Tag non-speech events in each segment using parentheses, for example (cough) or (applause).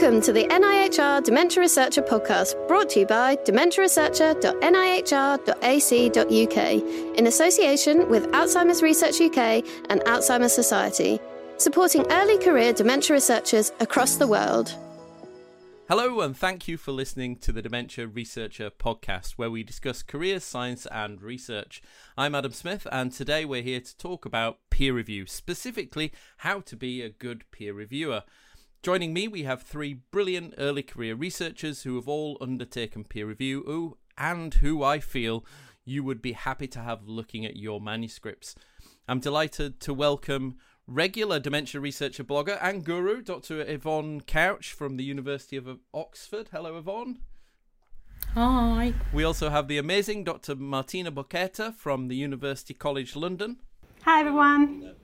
Welcome to the NIHR Dementia Researcher podcast, brought to you by dementiaresearcher.nihr.ac.uk in association with Alzheimer's Research UK and Alzheimer's Society, supporting early career dementia researchers across the world. Hello, and thank you for listening to the Dementia Researcher podcast, where we discuss career science and research. I'm Adam Smith, and today we're here to talk about peer review, specifically how to be a good peer reviewer. Joining me, we have three brilliant early career researchers who have all undertaken peer review who, and who I feel you would be happy to have looking at your manuscripts. I'm delighted to welcome regular dementia researcher blogger and guru, Dr. Yvonne Couch from the University of Oxford. Hello, Yvonne. Hi. We also have the amazing Dr. Martina Bocchetta from the University College London. Hi, everyone.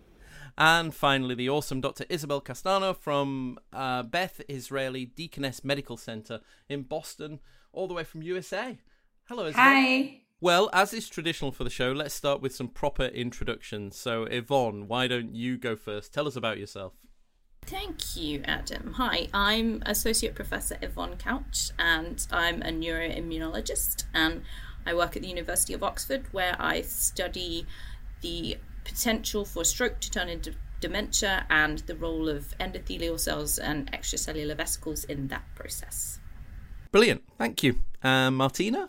And finally, the awesome Dr. Isabel Castanho from uh, Beth Israeli Deaconess Medical Center in Boston, all the way from USA. Hello, Isabel. Hi. Well, as is traditional for the show, let's start with some proper introductions. So, Yvonne, why don't you go first? Tell us about yourself. Thank you, Adam. Hi, I'm Associate Professor Yvonne Couch, and I'm a neuroimmunologist, and I work at the University of Oxford, where I study the potential for stroke to turn into dementia and the role of endothelial cells and extracellular vesicles in that process. Brilliant. Thank you. Uh, Martina?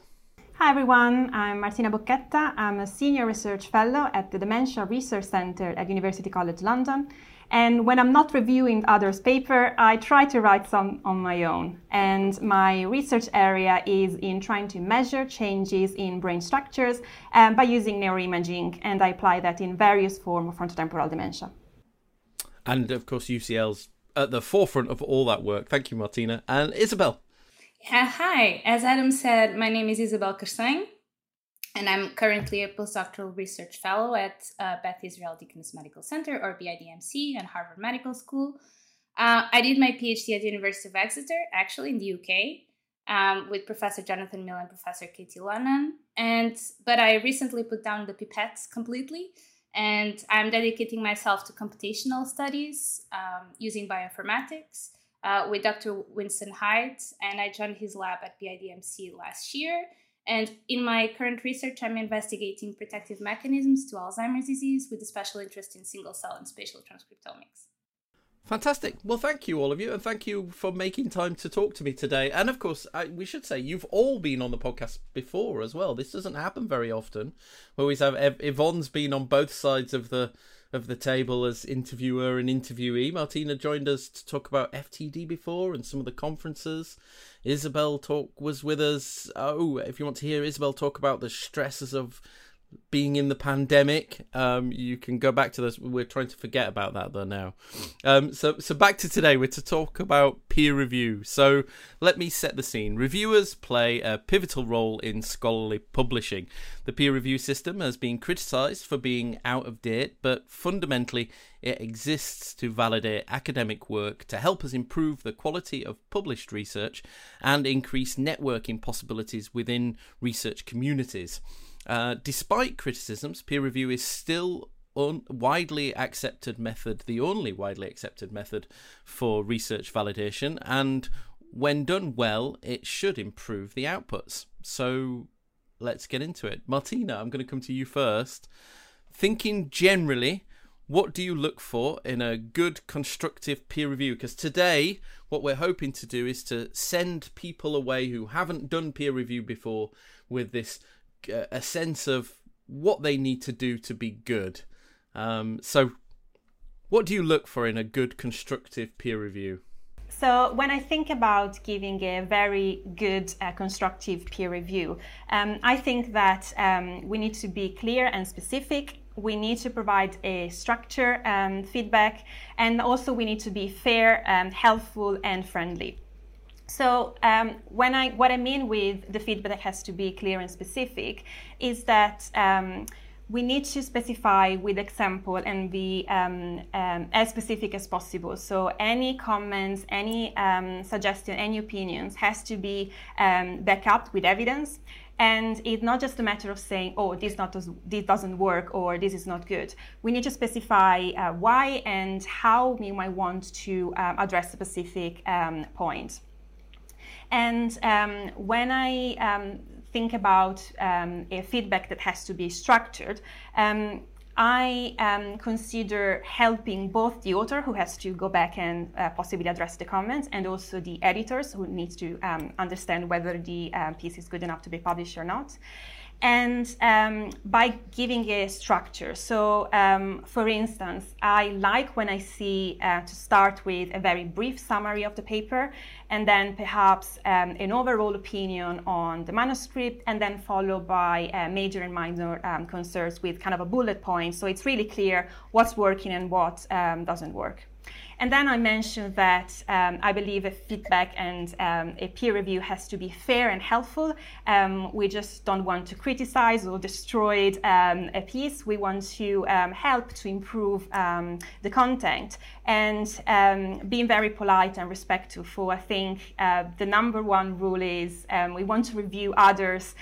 Hi, everyone. I'm Martina Bocchetta. I'm a Senior Research Fellow at the Dementia Research Centre at University College London. And when I'm not reviewing others' paper, I try to write some on my own. And my research area is in trying to measure changes in brain structures um, by using neuroimaging, and I apply that in various forms of frontotemporal dementia. And of course, UCL's at the forefront of all that work. Thank you, Martina. And Isabel. Yeah, hi. As Adam said, my name is Isabel Castanho and I'm currently a postdoctoral research fellow at uh, Beth Israel Deaconess Medical Center, or BIDMC, and Harvard Medical School. Uh, I did my PhD at the University of Exeter, actually in the UK, um, with Professor Jonathan Mill and Professor Katie Lunnon. And but I recently put down the pipettes completely, and I'm dedicating myself to computational studies um, using bioinformatics. Uh, with Dr. Winston Hide, and I joined his lab at BIDMC last year. And in my current research, I'm investigating protective mechanisms to Alzheimer's disease with a special interest in single cell and spatial transcriptomics. Fantastic. Well, thank you, all of you, and thank you for making time to talk to me today. And of course, I, we should say you've all been on the podcast before as well. This doesn't happen very often. We always have Yvonne's been on both sides of the of the table as interviewer and interviewee. Martina joined us to talk about FTD before and some of the conferences. Isabel talk was with us. Oh, if you want to hear Isabel talk about the stresses of being in the pandemic. Um, you can go back to this. We're trying to forget about that though now. Um, so so back to today. We're to talk about peer review. So let me set the scene. Reviewers play a pivotal role in scholarly publishing. The peer review system has been criticised for being out of date, but fundamentally it exists to validate academic work to help us improve the quality of published research and increase networking possibilities within research communities. Uh, despite criticisms, peer review is still un- widely accepted method, the only widely accepted method for research validation, and when done well, it should improve the outputs. So let's get into it. Martina, I'm going to come to you first. Thinking generally, what do you look for in a good constructive peer review? Because today, what we're hoping to do is to send people away who haven't done peer review before with this a sense of what they need to do to be good. Um, so, what do you look for in a good constructive peer review? So, when I think about giving a very good uh, constructive peer review, um, I think that um, we need to be clear and specific. We need to provide a structure um, feedback, and also we need to be fair, and helpful, and friendly. So um, when I what I mean with the feedback has to be clear and specific is that um, we need to specify with example and be um, um as specific as possible. So any comments, any um, suggestion, any opinions has to be um, backed up with evidence. And it's not just a matter of saying, oh, this, not this doesn't work or this is not good. We need to specify uh, why and how we might want to address a specific point. And um, when I um, think about um, a feedback that has to be structured, um, I um, consider helping both the author who has to go back and uh, possibly address the comments and also the editors who needs to um, understand whether the uh, piece is good enough to be published or not and um, by giving a structure. So, um, for instance, I like when I see uh, to start with a very brief summary of the paper, and then perhaps um, an overall opinion on the manuscript, and then followed by uh, major and minor um, concerns with kind of a bullet point. So it's really clear what's working and what um, doesn't work. And then I mentioned that um, I believe a feedback and um, a peer review has to be fair and helpful. Um, we just don't want to criticize or destroy um, a piece. We want to um, help to improve um, the content and being very polite and respectful. I think uh, the number one rule is we want to review others'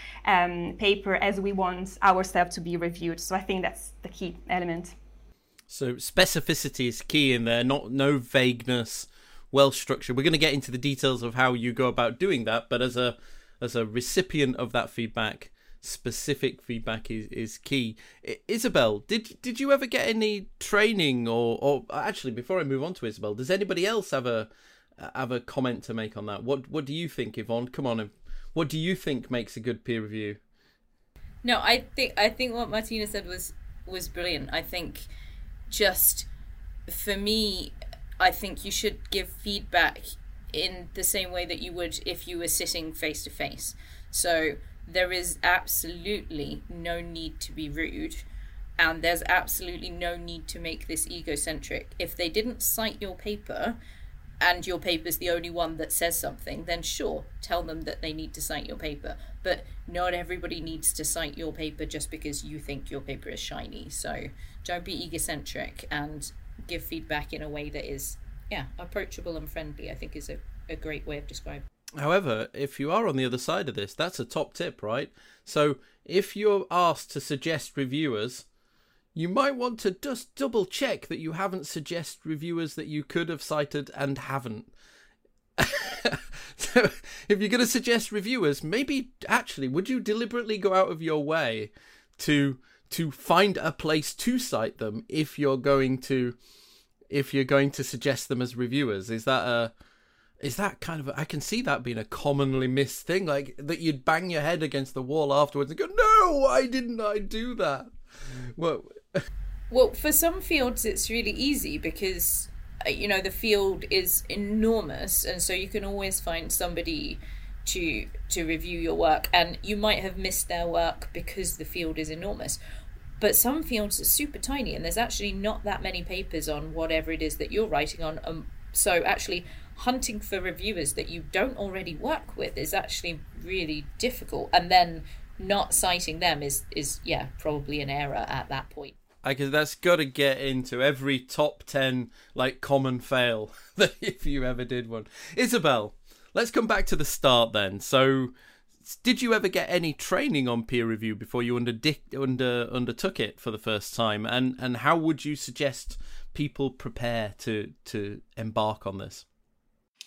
paper as we want ourselves to be reviewed. So I think that's the key element. So specificity is key in there, not no vagueness, well structured. We're going to get into the details of how you go about doing that, but as a as a recipient of that feedback, specific feedback is, is key. Isabel, did did you ever get any training or or actually before I move on to Isabel, does anybody else have a have a comment to make on that? What what do you think, Yvonne? Come on, what do you think makes a good peer review? No, I think I think what Martina said was was brilliant. I think just for me, I think you should give feedback in the same way that you would if you were sitting face to face. So there is absolutely no need to be rude and there's absolutely no need to make this egocentric. If they didn't cite your paper and your paper's the only one that says something, then sure, tell them that they need to cite your paper. But not everybody needs to cite your paper just because you think your paper is shiny. So don't be egocentric and give feedback in a way that is yeah approachable and friendly i think is a, a great way of describing however if you are on the other side of this that's a top tip right? So if you're asked to suggest reviewers you might want to just double check that you haven't suggest reviewers that you could have cited and haven't. (laughs) So if you're going to suggest reviewers maybe actually would you deliberately go out of your way to to find a place to cite them if you're going to if you're going to suggest them as reviewers. Is that a is that kind of a, I can see that being a commonly missed thing like that you'd bang your head against the wall afterwards and go no why didn't I do that? Well (laughs) well for some fields it's really easy because uh, you know the field is enormous and so you can always find somebody to to review your work and you might have missed their work because the field is enormous but some fields are super tiny and there's actually not that many papers on whatever it is that you're writing on um, so actually hunting for reviewers that you don't already work with is actually really difficult and then not citing them is is yeah probably an error at that point I guess that's got to get into every top 10 like common fail (laughs) if you ever did one. Isabel, let's come back to the start then. So did you ever get any training on peer review before you under, under undertook it for the first time? And and how would you suggest people prepare to to embark on this?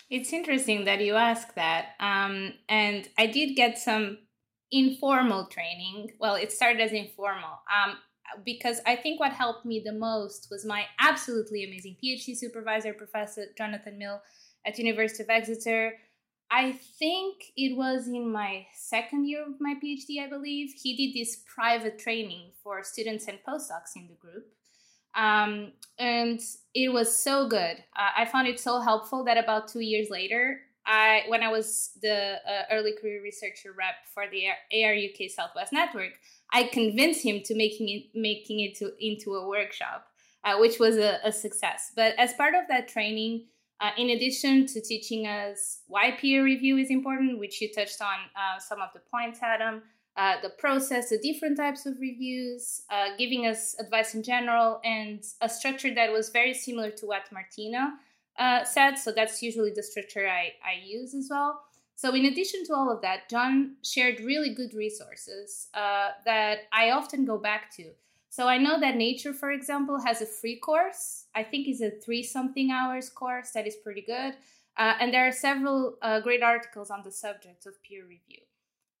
It's interesting that you ask that um, and i did get some informal training. Well it started as informal um, because i think what helped me the most was my absolutely amazing phd supervisor professor jonathan mill at university of exeter I think it was in my second year of my PhD, I believe. He did this private training for students and postdocs in the group. Um, and it was so good. Uh, I found it so helpful that about two years later, I when I was the uh, early career researcher rep for the AR UK Southwest Network, I convinced him to making it making it to, into a workshop, uh, which was a, a success. But as part of that training, uh, in addition to teaching us why peer review is important, which you touched on uh, some of the points, Adam, uh, the process, the different types of reviews, uh, giving us advice in general, and a structure that was very similar to what Martina uh, said. So that's usually the structure I, I use as well. So, in addition to all of that, John shared really good resources uh, that I often go back to. So, I know that Nature, for example, has a free course. I think it's a three something hours course that is pretty good. Uh, and there are several uh, great articles on the subject of peer review.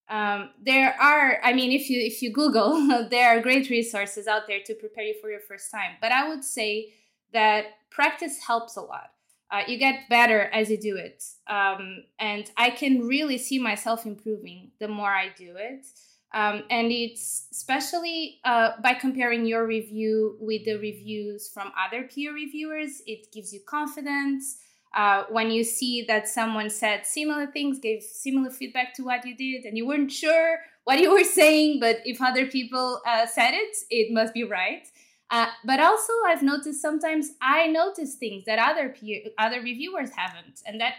Um, there are, I mean, if you if you Google, (laughs) there are great resources out there to prepare you for your first time. But I would say that practice helps a lot. Uh, you get better as you do it. Um, and I can really see myself improving the more I do it. Um, and it's especially uh, by comparing your review with the reviews from other peer reviewers, it gives you confidence. Uh, when you see that someone said similar things, gave similar feedback to what you did, and you weren't sure what you were (laughs) saying, but if other people uh, said it, it must be right. Uh, but also, I've noticed sometimes I notice things that other peer, other reviewers haven't, and that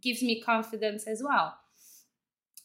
gives me confidence as well.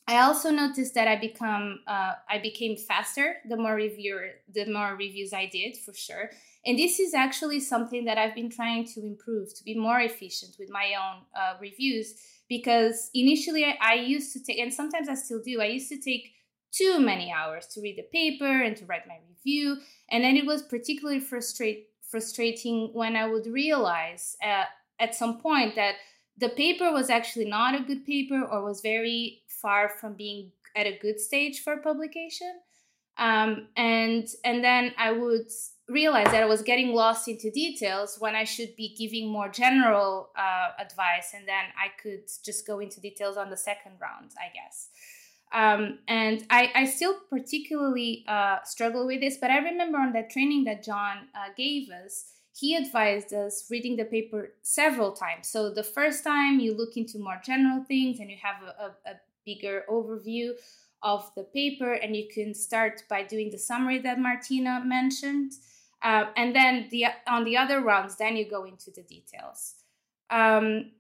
I also noticed that I become uh, I became faster the more reviewer the more reviews I did for sure, and this is actually something that I've been trying to improve to be more efficient with my own uh, reviews because initially I, I used to take and sometimes I still do I used to take too many hours to read the paper and to write my review. And then it was particularly frustrate, frustrating when I would realize uh, at some point that the paper was actually not a good paper or was very far from being at a good stage for publication. Um, and and then I would realize that I was getting lost into details when I should be giving more general uh, advice, and then I could just go into details on the second round, I guess. Um, and I, I still particularly uh, struggle with this, but I remember on that training that John uh, gave us, he advised us reading the paper several times. So the first time you look into more general things and you have a, a, a bigger overview of the paper, and you can start by doing the summary that Martina mentioned. Uh, and then the on the other rounds, then you go into the details. Um,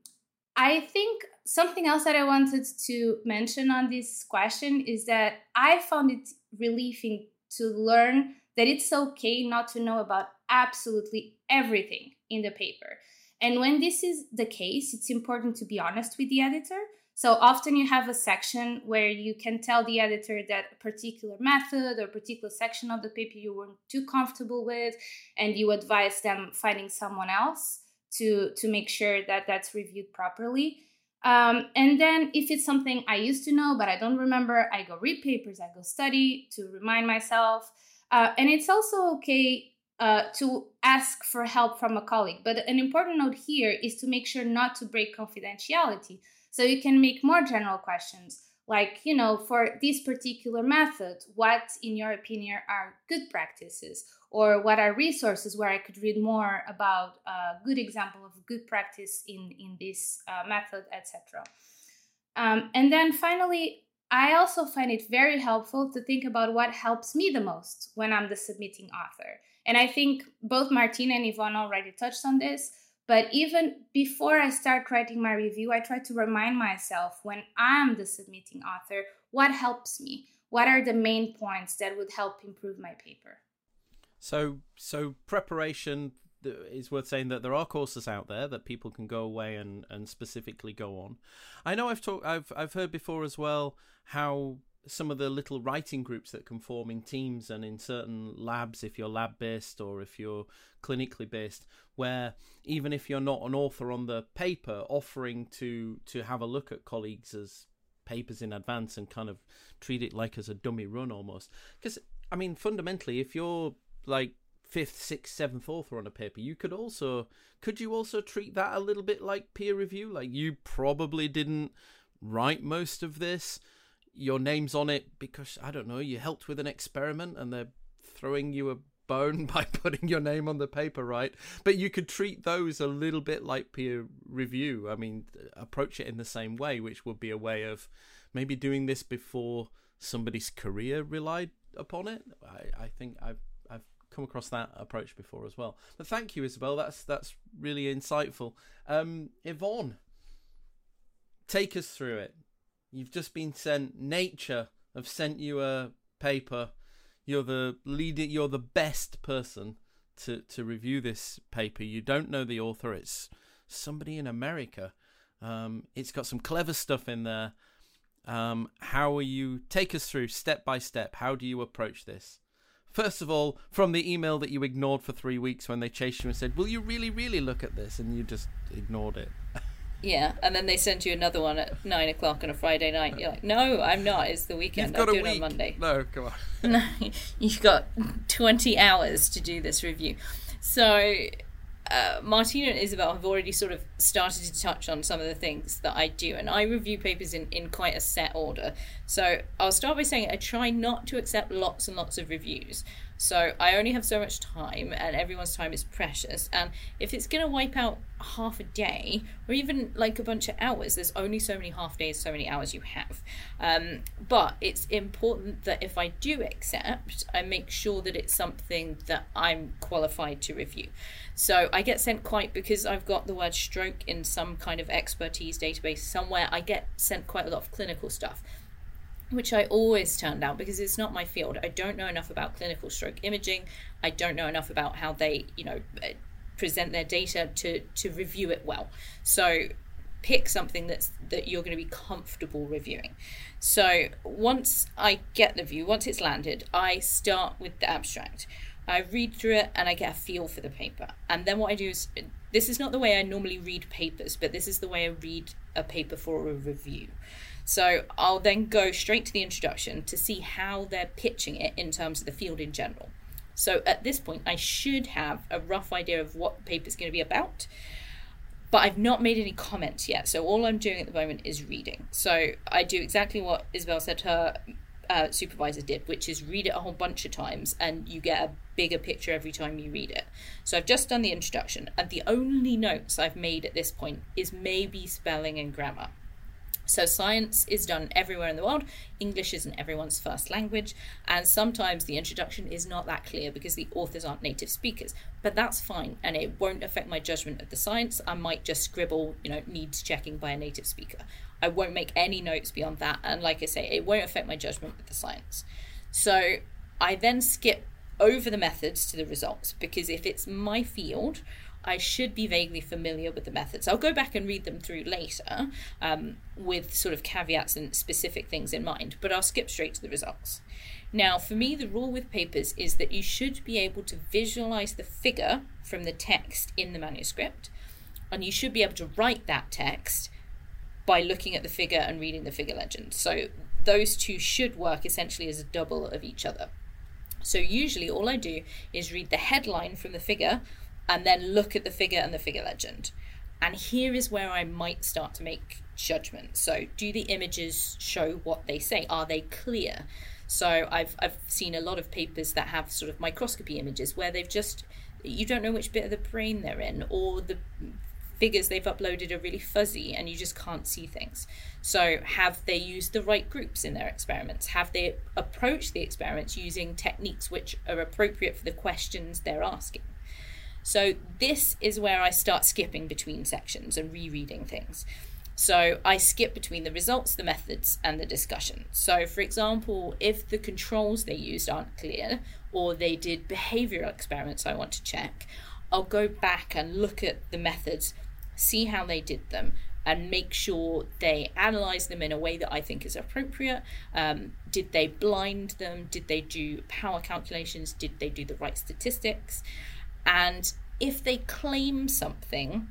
I think something else that I wanted to mention on this question is that I found it relieving to learn that it's okay not to know about absolutely everything in the paper. And when this is the case, it's important to be honest with the editor. So often you have a section where you can tell the editor that a particular method or particular section of the paper you weren't too comfortable with, and you advise them finding someone else to to make sure that that's reviewed properly. Um, and then if it's something I used to know but I don't remember, I go read papers, I go study to remind myself. Uh, and it's also okay uh, to ask for help from a colleague. But an important note here is to make sure not to break confidentiality. So you can make more general questions like you know for this particular method what in your opinion are good practices? Or what are resources where i could read more about a good example of good practice in in this uh, method etc um, and then finally i also find it very helpful to think about what helps me the most when i'm the submitting author. And i think both martina and yvonne already touched on this but even before I start writing my review, I try to remind myself when I'm the submitting author what helps me. What are the main points that would help improve my paper? So, so preparation is worth saying that there are courses out there that people can go away and, and specifically go on. I know I've talked I've I've heard before as well how some of the little writing groups that can form in teams and in certain labs if you're lab based or if you're clinically based where even if you're not an author on the paper offering to to have a look at colleagues as papers in advance and kind of treat it like as a dummy run almost. Because i mean fundamentally if you're like fifth sixth seventh author on a paper you could also could you also treat that a little bit like peer review? Like you probably didn't write most of this your name's on it because I don't know you helped with an experiment and they're throwing you a bone (laughs) by putting your name on the paper, right? But you could treat those a little bit like peer review. I mean, approach it in the same way, which would be a way of maybe doing this before somebody's career relied upon it. I, I think I've I've come across that approach before as well. But thank you, Isabel. That's that's really insightful. Um, Yvonne, take us through it. You've just been sent. Nature have sent you a paper. You're the leader. You're the best person to to review this paper. You don't know the author. It's somebody in America. Um, it's got some clever stuff in there. Um, how are you? Take us through step by step. How do you approach this? First of all, from the email that you ignored for three weeks when they chased you and said, "Will you really, really look at this?" and you just ignored it. (laughs) Yeah, and then they send you another one at nine o'clock on a Friday night. You're like, no, I'm not. It's the weekend. You've got I'll do it on Monday. No, come on. (laughs) No, you've got 20 hours to do this review. So, uh, Martina and Isabel have already sort of started to touch on some of the things that I do, and I review papers in, in quite a set order. So, I'll start by saying I try not to accept lots and lots of reviews. So, I only have so much time, and everyone's time is precious. And if it's going to wipe out half a day, or even like a bunch of hours, there's only so many half days, so many hours you have. Um, but it's important that if I do accept, I make sure that it's something that I'm qualified to review. So I get sent quite because I've got the word stroke in some kind of expertise database somewhere. I get sent quite a lot of clinical stuff, which I always turn down because it's not my field. I don't know enough about clinical stroke imaging. I don't know enough about how they, you know, uh, present their data to to review it well. So pick something that's that you're going to be comfortable reviewing. So once I get the view, once it's landed, I start with the abstract. I read through it and I get a feel for the paper. And then what I do is this is not the way I normally read papers, but this is the way I read a paper for a review. So I'll then go straight to the introduction to see how they're pitching it in terms of the field in general. So at this point, I should have a rough idea of what the paper's going to be about, but I've not made any comments yet. So all I'm doing at the moment is reading. So I do exactly what Isabel said her uh, supervisor did, which is read it a whole bunch of times and you get a bigger picture every time you read it. So I've just done the introduction, and the only notes I've made at this point is maybe spelling and grammar. So science is done everywhere in the world. English isn't everyone's first language, and sometimes the introduction is not that clear because the authors aren't native speakers. But that's fine, and it won't affect my judgment of the science. I might just scribble, you know, needs checking by a native speaker. I won't make any notes beyond that, and like I say, it won't affect my judgment of the science. So I then skip over the methods to the results because if it's my field, I should be vaguely familiar with the methods. I'll go back and read them through later um, with sort of caveats and specific things in mind, but I'll skip straight to the results. Now, for me, the rule with papers is that you should be able to visualize the figure from the text in the manuscript, and you should be able to write that text by looking at the figure and reading the figure legend. So, those two should work essentially as a double of each other. So, usually, all I do is read the headline from the figure and then look at the figure and the figure legend. And here is where I might start to make judgments. So, do the images show what they say? Are they clear? So, I've, I've seen a lot of papers that have sort of microscopy images where they've just, you don't know which bit of the brain they're in, or the figures they've uploaded are really fuzzy and you just can't see things. So, have they used the right groups in their experiments? Have they approached the experiments using techniques which are appropriate for the questions they're asking? So, this is where I start skipping between sections and rereading things. So, I skip between the results, the methods, and the discussion. So, for example, if the controls they used aren't clear or they did behavioral experiments I want to check, I'll go back and look at the methods, see how they did them, and make sure they analyze them in a way that I think is appropriate. Um, did they blind them? Did they do power calculations? Did they do the right statistics? And if they claim something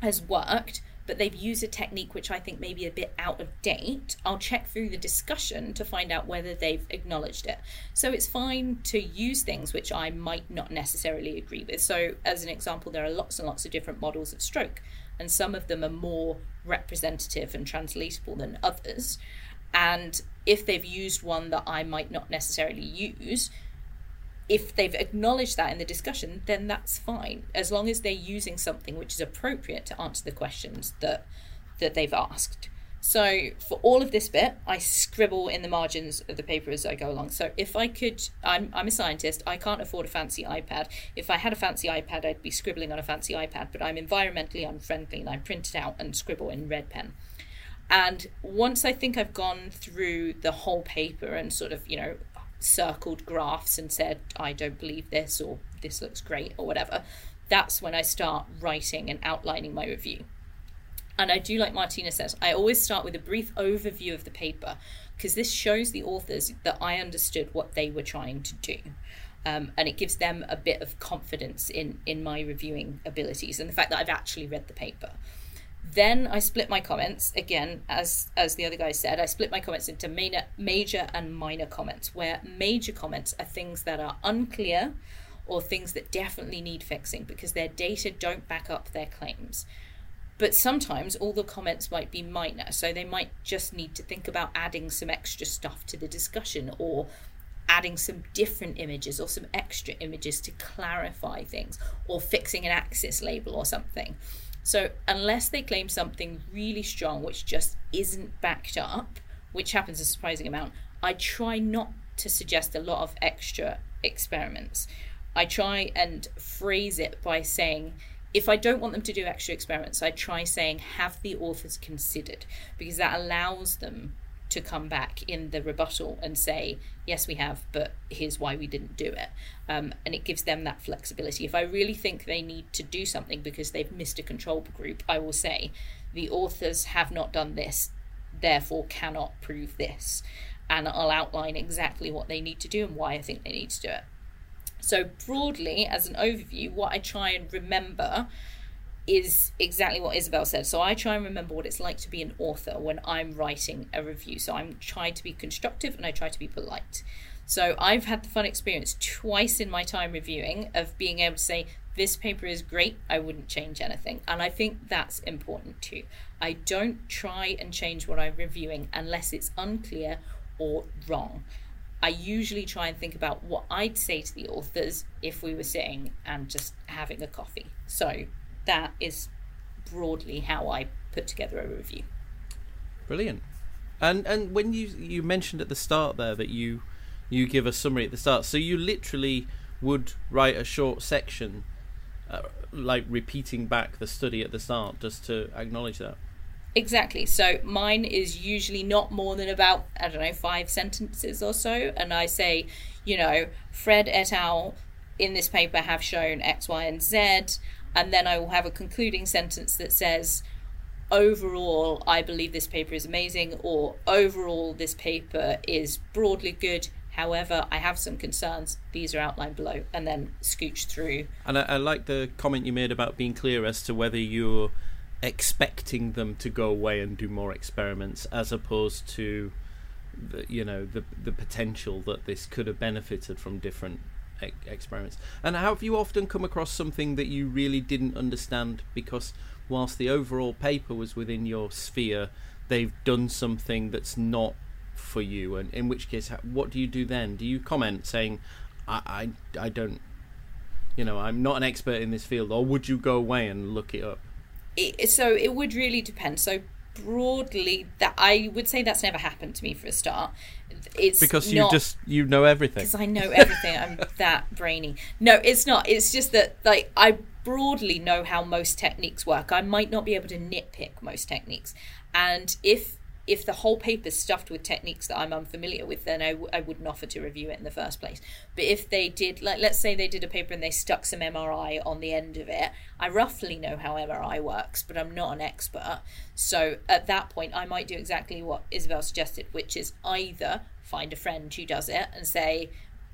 has worked, but they've used a technique which I think may be a bit out of date, I'll check through the discussion to find out whether they've acknowledged it. So it's fine to use things which I might not necessarily agree with. So, as an example, there are lots and lots of different models of stroke, and some of them are more representative and translatable than others. And if they've used one that I might not necessarily use, if they've acknowledged that in the discussion, then that's fine, as long as they're using something which is appropriate to answer the questions that that they've asked. So for all of this bit, I scribble in the margins of the paper as I go along. So if I could, I'm I'm a scientist. I can't afford a fancy iPad. If I had a fancy iPad, I'd be scribbling on a fancy iPad. But I'm environmentally unfriendly, and I print it out and scribble in red pen. And once I think I've gone through the whole paper and sort of, you know, circled graphs and said, I don't believe this or this looks great or whatever, that's when I start writing and outlining my review. and I do like Martina says, I always start with a brief overview of the paper because this shows the authors that I understood what they were trying to do. Um, and it gives them a bit of confidence in in my reviewing abilities and the fact that I've actually read the paper. Then I split my comments again, as as the other guy said. I split my comments into major, major and minor comments. Where major comments are things that are unclear, or things that definitely need fixing because their data don't back up their claims. But sometimes all the comments might be minor, so they might just need to think about adding some extra stuff to the discussion or adding some different images or some extra images to clarify things or fixing an axis label or something. So, unless they claim something really strong which just isn't backed up, which happens a surprising amount, I try not to suggest a lot of extra experiments. I try and phrase it by saying, if I don't want them to do extra experiments, I try saying, have the authors considered? Because that allows them to come back in the rebuttal and say, yes, we have, but here's why we didn't do it. Um, and it gives them that flexibility. If I really think they need to do something because they've missed a control group, I will say, the authors have not done this, therefore cannot prove this. And I'll outline exactly what they need to do and why I think they need to do it. So, broadly, as an overview, what I try and remember is exactly what Isabel said. So, I try and remember what it's like to be an author when I'm writing a review. So, I'm trying to be constructive and I try to be polite. So, I've had the fun experience twice in my time reviewing of being able to say, this paper is great, I wouldn't change anything. And I think that's important too. I don't try and change what I'm reviewing unless it's unclear or wrong. I usually try and think about what I'd say to the authors if we were sitting and just having a coffee. So that is broadly how I put together a review. Brilliant. And and when you you mentioned at the start there that you you give a summary at the start, so you literally would write a short section, uh, like repeating back the study at the start, just to acknowledge that. Exactly. So mine is usually not more than about, I don't know, five sentences or so. And I say, you know, Fred et al. in this paper have shown X, Y, and Z. And then I will have a concluding sentence that says, overall, I believe this paper is amazing, or overall, this paper is broadly good. However, I have some concerns. These are outlined below, and then scooch through. And I, I like the comment you made about being clear as to whether you're expecting them to go away and do more experiments as opposed to the, you know the the potential that this could have benefited from different experiments. And have you often come across something that you really didn't understand? Because whilst the overall paper was within your sphere they've done something that's not for you. And in which case what do you do then? Do you comment saying i i, I don't you know i'm not an expert in this field or would you go away and look it up? It, so it would really depend. So broadly, that I would say that's never happened to me for a start. It's because you just you know everything. Because I know everything. I'm (laughs) that brainy. No, it's not. It's just that like I broadly know how most techniques work. I might not be able to nitpick most techniques, and if if the whole paper is stuffed with techniques that I'm unfamiliar with, then I w- I wouldn't offer to review it in the first place. But if they did, like, let's say they did a paper and they stuck some MRI on the end of it, I roughly know how MRI works, but I'm not an expert. So at that point, I might do exactly what Isabel suggested, which is either find a friend who does it and say,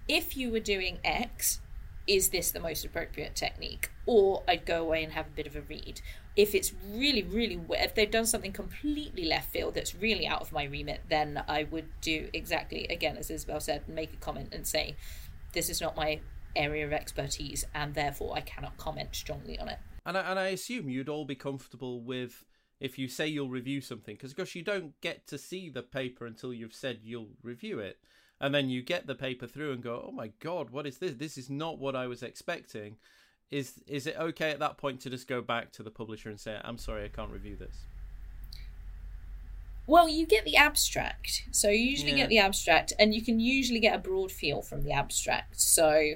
if you were doing X, is this the most appropriate technique? Or I'd go away and have a bit of a read if it's really, really, if they've done something completely left field that's really out of my remit, then I would do exactly, again, as Isabel said, make a comment and say, this is not my area of expertise, and therefore I cannot comment strongly on it. And I, and I assume you'd all be comfortable with if you say you'll review something, because of course you don't get to see the paper until you've said you'll review it. And then you get the paper through and go, oh my god, what is this? This is not what I was expecting. Is is it okay at that point to just go back to the publisher and say i'm sorry i can't review this well you get the abstract. So you usually yeah. get the abstract and you can usually get a broad feel from the abstract. So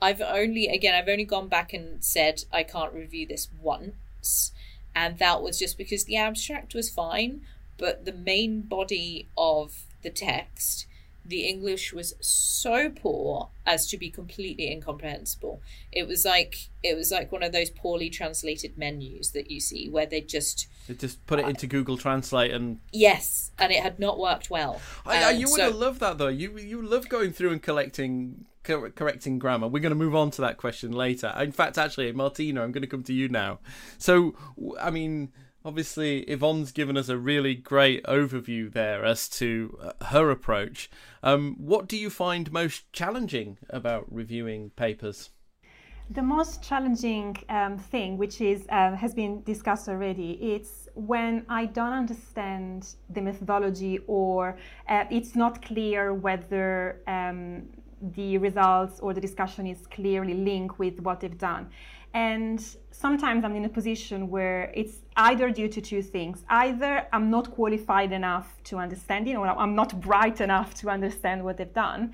i've only again i've only gone back and said i can't review this once. And that was just because the abstract was fine but the main body of the text the English was so poor as to be completely incomprehensible. It was like it was like one of those poorly translated menus that you see where they just they just put it into Google Translate and yes, and it had not worked well. I, I, Um, you would so- have loved that though. You you love going through and collecting cor- correcting grammar. We're going to move on to that question later. In fact, actually, Martina, I'm going to come to you now. So, I mean, obviously, Yvonne's given us a really great overview there as to uh, her approach. Um, what do you find most challenging about reviewing papers? The most challenging um, thing, which is uh, has been discussed already, it's when I don't understand the methodology or uh, it's not clear whether um, the results or the discussion is clearly linked with what they've done. And sometimes I'm in a position where it's either due to two things. Either I'm not qualified enough to understand it, or I'm not bright enough to understand what they've done,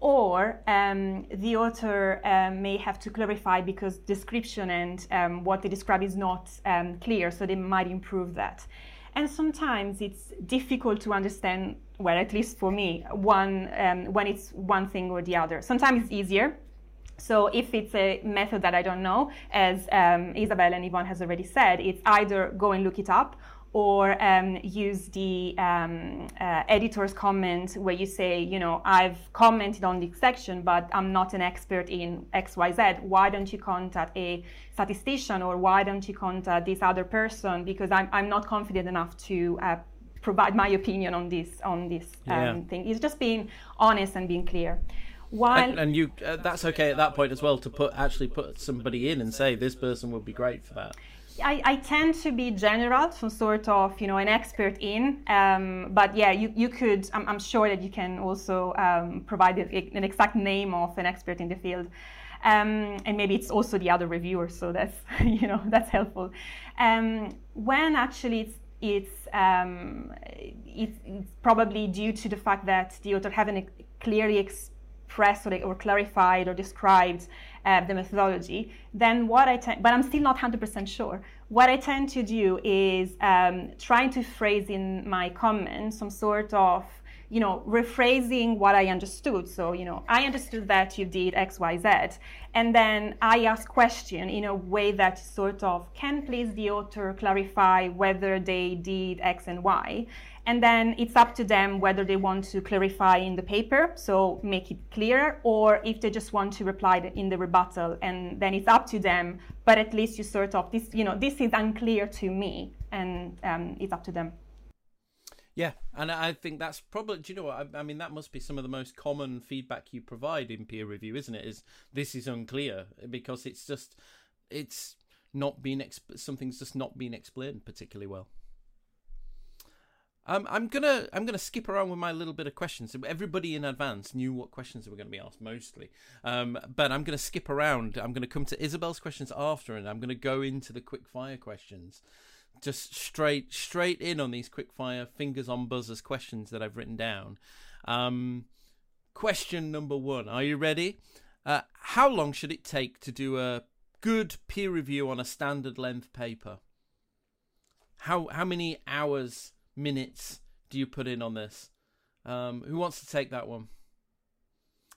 or um, the author um, may have to clarify because description and um, what they describe is not um, clear, so they might improve that. And sometimes it's difficult to understand, well, at least for me, one um, when it's one thing or the other. Sometimes it's easier. So if it's a method that I don't know, as um, Isabel and Yvonne has already said, it's either go and look it up or um, use the um, uh, editor's comment where you say, you know, I've commented on this section, but I'm not an expert in XYZ. Why don't you contact a statistician or why don't you contact this other person? Because I'm, I'm not confident enough to uh, provide my opinion on this on this um, Yeah. thing. It's just being honest and being clear. While And, and you, uh, that's okay at that point as well to put actually put somebody in and say this person would be great for that. I, I tend to be general, some sort of you know an expert in, um, but yeah, you, you could. I'm, I'm sure that you can also um, provide an exact name of an expert in the field, um, and maybe it's also the other reviewer, so that's (laughs) you know that's helpful. Um, when actually it's it's, um, it's it's probably due to the fact that the author haven't clearly expressed or, or clarified or described uh, the methodology, then what I tend, but I'm still not 100% sure. What I tend to do is um, trying to phrase in my comment some sort of, you know, rephrasing what I understood. So, you know, I understood that you did X, Y, Z, and then I ask question in a way that sort of can please the author clarify whether they did X and Y. And then it's up to them whether they want to clarify in the paper, so make it clearer, or if they just want to reply in the rebuttal, and then it's up to them. But at least you sort of this, you know, this is unclear to me, and um, it's up to them. Yeah, and I think that's probably. Do you know what? I, I mean, that must be some of the most common feedback you provide in peer review, isn't it? Is this is unclear because it's just it's not been exp- something's just not been explained particularly well. Um, I'm gonna I'm gonna skip around with my little bit of questions. Everybody in advance knew what questions were going to be asked mostly, um, but I'm gonna skip around. I'm gonna come to Isabel's questions after, and I'm gonna go into the quick fire questions just straight straight in on these quick fire fingers on buzzers questions that I've written down. Um, question number one: Are you ready? Uh, how long should it take to do a good peer review on a standard length paper? How how many hours, minutes do you put in on this? Um, who wants to take that one?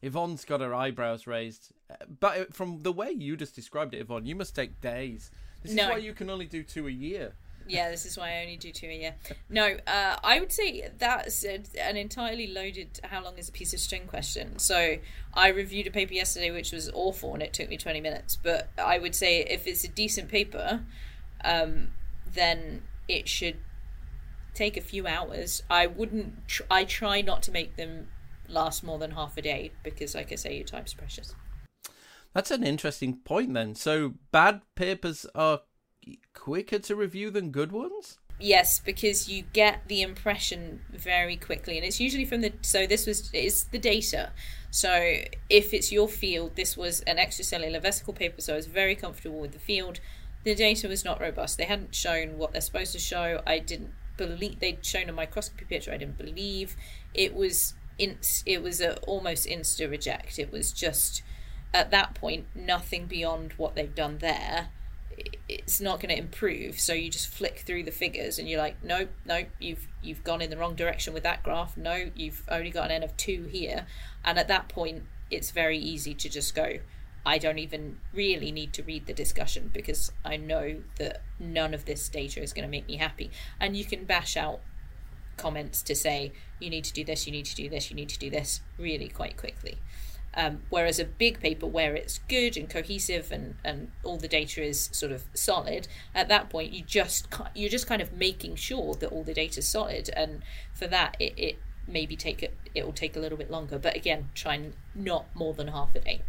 Yvonne's got her eyebrows raised, but from the way you just described it, Yvonne, you must take days. This No. is why you can only do two a year. yeah, this is why I only do two a year. No, uh, I would say that's an entirely loaded how long is a piece of string question. So I reviewed a paper yesterday which was awful and it took me 20 minutes. But I would say if it's a decent paper, um, then it should take a few hours. I wouldn't, tr- I try not to make them last more than half a day because, like I say, your time's precious. That's an interesting point then. So bad papers are quicker to review than good ones? Yes, because you get the impression very quickly, and it's usually from the. So this was is the data. So if it's your field, this was an extracellular vesicle paper, so I was very comfortable with the field. The data was not robust. They hadn't shown what they're supposed to show. I didn't believe they'd shown a microscopy picture. I didn't believe it was. Inst, it was a almost insta reject. It was just at that point nothing beyond what they've done there it's not going to improve so you just flick through the figures and you're like nope nope you've you've gone in the wrong direction with that graph no you've only got an n of 2 here and at that point it's very easy to just go I don't even really need to read the discussion because I know that none of this data is going to make me happy. And you can bash out comments to say, you need to do this, you need to do this, you need to do this really quite quickly. Um, whereas a big paper where it's good and cohesive and, and all the data is sort of solid, at that point you just you're just kind of making sure that all the data is solid, and for that it, it maybe take it it will take a little bit longer. But again, try not more than half a day.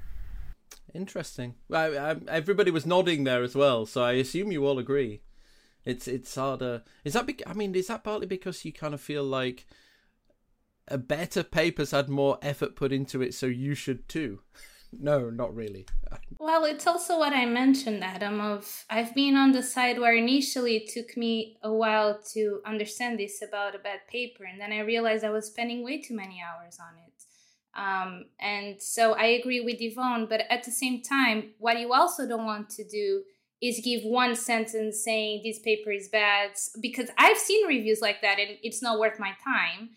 Interesting. I, I, everybody was nodding there as well, so I assume you all agree. It's it's harder. Is that? Be- I mean, is that partly because you kind of feel like a better papers had more effort put into it, so you should too? (laughs) no, not really. (laughs) well, it's also what I mentioned, Adam. Of I've been on the side where initially it took me a while to understand this about a bad paper, and then I realized I was spending way too many hours on it. Um, and so I agree with Yvonne, but at the same time, what you also don't want to do is give one sentence saying this paper is bad because I've seen reviews like that and it's not worth my time.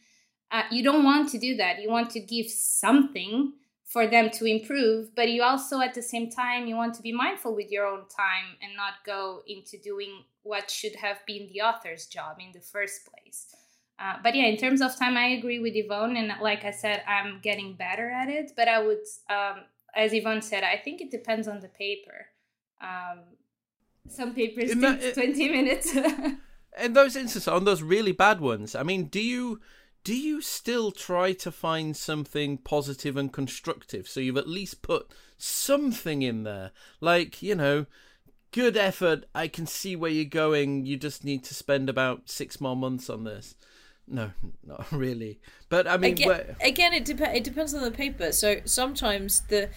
Uh, you don't want to do that. You want to give something for them to improve, but you also at the same time you want to be mindful with your own time and not go into doing what should have been the author's job in the first place. Uh, but yeah, in terms of time, I agree with Yvonne, and like I said, I'm getting better at it. But I would, um, as Yvonne said, I think it depends on the paper. Um, some papers take that, twenty minutes. (laughs) in those instances, on those really bad ones, I mean, do you do you still try to find something positive and constructive? So you've at least put something in there, like you know good effort. I can see where you're going. You just need to spend about six more months on this. No, (laughs) not really. But I mean, again, again it depends. It depends on the paper. So sometimes the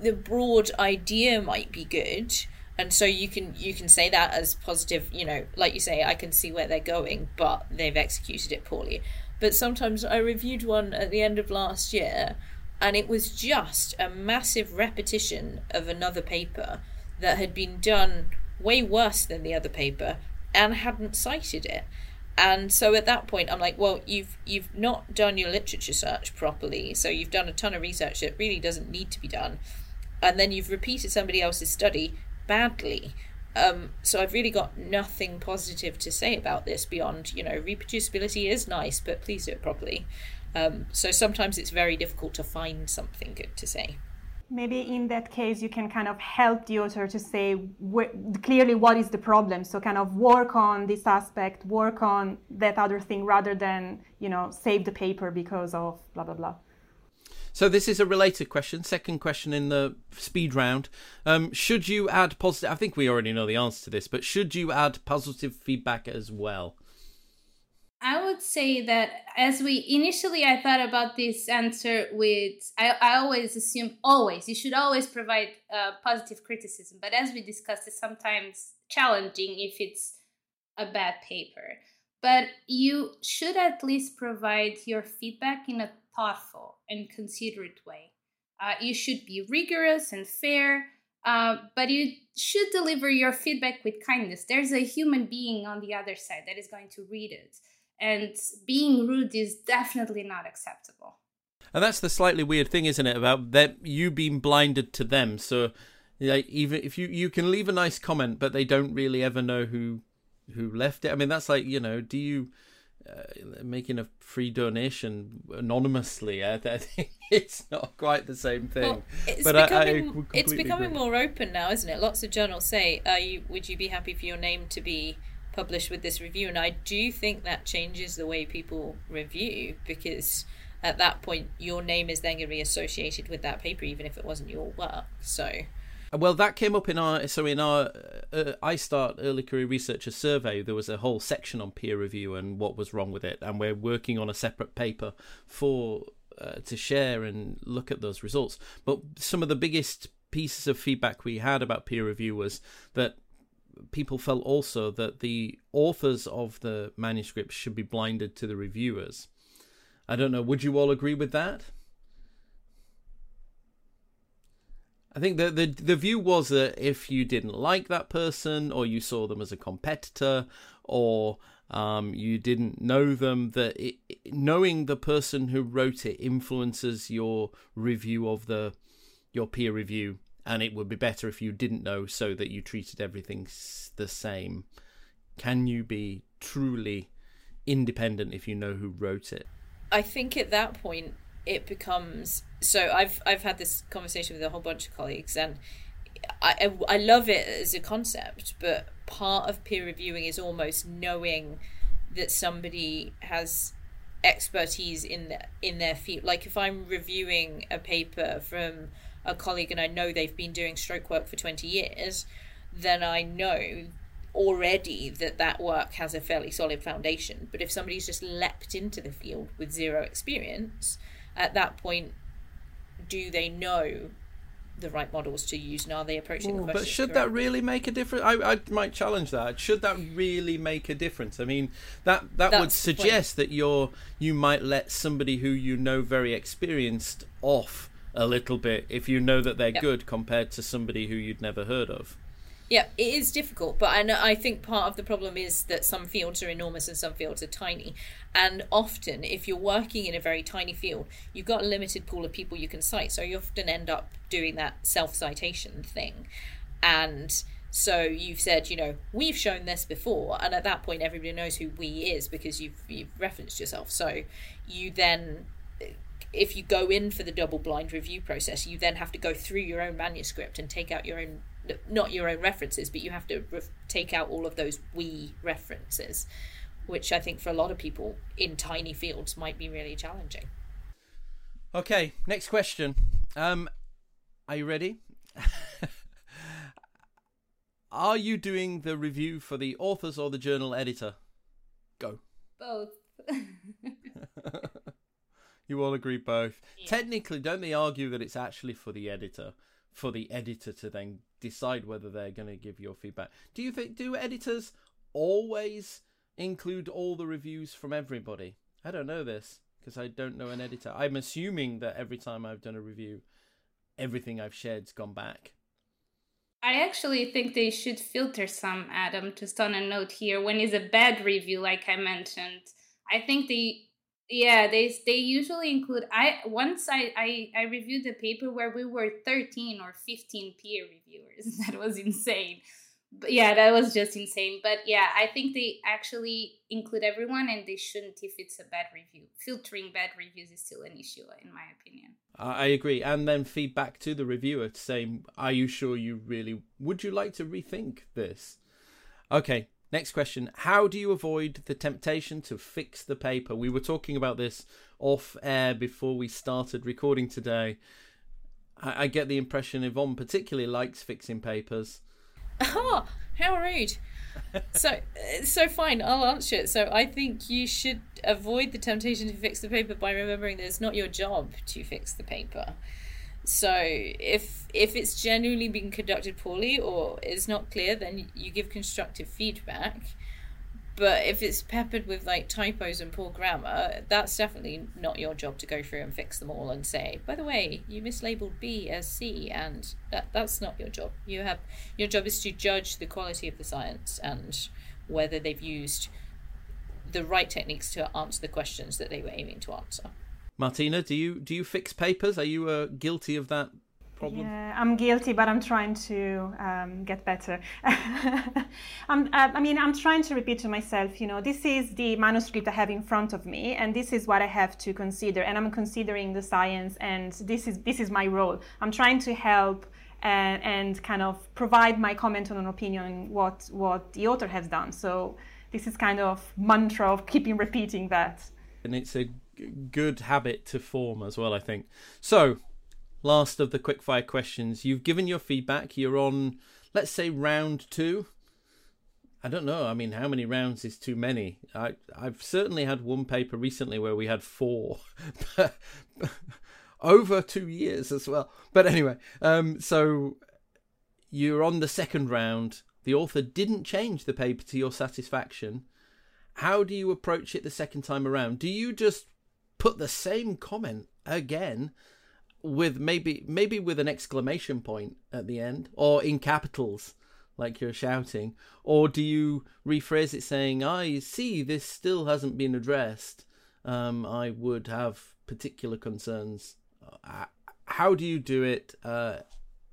the broad idea might be good, and so you can you can say that as positive. You know, like you say, I can see where they're going, but they've executed it poorly. But sometimes I reviewed one at the end of last year, and it was just a massive repetition of another paper that had been done way worse than the other paper and hadn't cited it and so at that point i'm like well you've you've not done your literature search properly so you've done a ton of research that really doesn't need to be done. And then you've repeated somebody else's study badly. Um, so i've really got nothing positive to say about this beyond you know reproducibility is nice but please do it properly. Um, so sometimes it's very difficult to find something good to say maybe in that case you can kind of help the author to say wh- clearly what is the problem. So kind of work on this aspect work on that other thing rather than you know save the paper because of blah blah blah. So this is a related question second question in the speed round. Um, should you add positive i think we already know the answer to this but should you add positive feedback as well I would say that as we initially I thought about this answer with I, I always assume always you should always provide uh, positive criticism. But as we discussed it's sometimes challenging if it's a bad paper. But you should at least provide your feedback in a thoughtful and considerate way. Uh, you should be rigorous and fair uh, but you should deliver your feedback with kindness. There's a human being on the other side that is going to read it and being rude is definitely not acceptable. And that's the slightly weird thing, isn't it, about that you being blinded to them. So, like, even if you you can leave a nice comment, but they don't really ever know who who left it. I mean, that's like you know, do you uh, making a free donation anonymously? I, I, think (laughs) it's not quite the same thing. Well, it's but becoming, I, I it's becoming agree. more open now, isn't it? Lots of journals say, "Are you? Would you be happy for your name to be?" Published with this review. And I do think that changes the way people review because at that point, your name is then going to be associated with that paper, even if it wasn't your work. So. Well, that came up in our so in our uh, iStart early career researcher survey. There was a whole section on peer review and what was wrong with it, and we're working on a separate paper for uh, to share and look at those results. But some of the biggest pieces of feedback we had about peer review was that people felt also that the authors of the manuscripts should be blinded to the reviewers. I don't know. Would you all agree with that? I think the, the the view was that if you didn't like that person or you saw them as a competitor or um, you didn't know them, that it, knowing the person who wrote it influences your review of the your peer review, and it would be better if you didn't know, so that you treated everything the same. Can you be truly independent if you know who wrote it? I think at that point it becomes so. I've I've had this conversation with a whole bunch of colleagues, and I I love it as a concept, but part of peer reviewing is almost knowing that somebody has expertise in the, in their field. Like if I'm reviewing a paper from a colleague and I know they've been doing stroke work for 20 years, then I know already that that work has a fairly solid foundation. But if somebody's just leapt into the field with zero experience, at that point, do they know the right models to use and are they approaching Ooh, the question? But should that really make a difference? I, I might challenge that. Should that really make a difference? I mean, that that That's would suggest that you're you might let somebody who you know very experienced off a little bit if you know that they're yep. good compared to somebody who you'd never heard of. Yeah, it is difficult, but I know, I think part of the problem is that some fields are enormous and some fields are tiny. And often, if you're working in a very tiny field, you've got a limited pool of people you can cite, so you often end up doing that self citation thing. And so you've said, you know, we've shown this before, and at that point, everybody knows who we is because you've you've referenced yourself. So you then if you go in for the double blind review process, you then have to go through your own manuscript and take out your own not your own references, but you have to re- take out all of those we references, which I think for a lot of people in tiny fields might be really challenging. Okay, next question. Um, are you ready? (laughs) are you doing the review for the authors or the journal editor? Go. Both. (laughs) you all agree both. Yeah. Technically, don't they argue that it's actually for the editor? For the editor to then decide whether they're going to give your feedback. Do you think do editors always include all the reviews from everybody? I don't know this because I don't know an editor. I'm assuming that every time I've done a review, everything I've shared's gone back. I actually think they should filter some, Adam, just on a note here. When is a bad review, like I mentioned, I think they yeah they they usually include i once I, I i reviewed a paper where we were 13 or 15 peer reviewers (laughs) that was insane. But yeah that was just insane but yeah i think they actually include everyone and they shouldn't if it's a bad review. Filtering bad reviews is still an issue in my opinion. I agree and then feedback to the reviewer saying are you sure you really would you like to rethink this? Okay Next question How do you avoid the temptation to fix the paper? We were talking about this off air before we started recording today. I, I get the impression Yvonne particularly likes fixing papers. (laughs) Oh, how rude. (laughs) so, so fine, I'll answer it. So, I think you should avoid the temptation to fix the paper by remembering that it's not your job to fix the paper. So if if it's genuinely being conducted poorly or is not clear, then you give constructive feedback. But if it's peppered with like typos and poor grammar, that's definitely not your job to go through and fix them all and say, by the way, you mislabeled B as C, and that that's not your job. You have your job is to judge the quality of the science and whether they've used the right techniques to answer the questions that they were aiming to answer. Martina, do you do you fix papers? Are you uh, guilty of that problem? Yeah, I'm guilty, but I'm trying to um, get better. (laughs) I'm, uh, I mean, I'm trying to repeat to myself, you know, this is the manuscript I have in front of me, and this is what I have to consider, and I'm considering the science, and this is this is my role. I'm trying to help. And, uh, and kind of provide my comment on an opinion what what the author has done. So this is kind of mantra of keeping repeating that. And it's a good habit to form as well, I think. So, last of the quickfire questions. You've given your feedback. You're on, let's say, round two. I don't know. I mean, how many rounds is too many? I I've certainly had one paper recently where we had four, (laughs) over two years as well. But anyway, um, so you're on the second round. The author didn't change the paper to your satisfaction. How do you approach it the second time around? Do you just put the same comment again with maybe maybe with an exclamation point at the end or in capitals like you're shouting. Or do you rephrase it saying i see this still hasn't been addressed. Um, i would have particular concerns. Uh, how do you do it? Uh,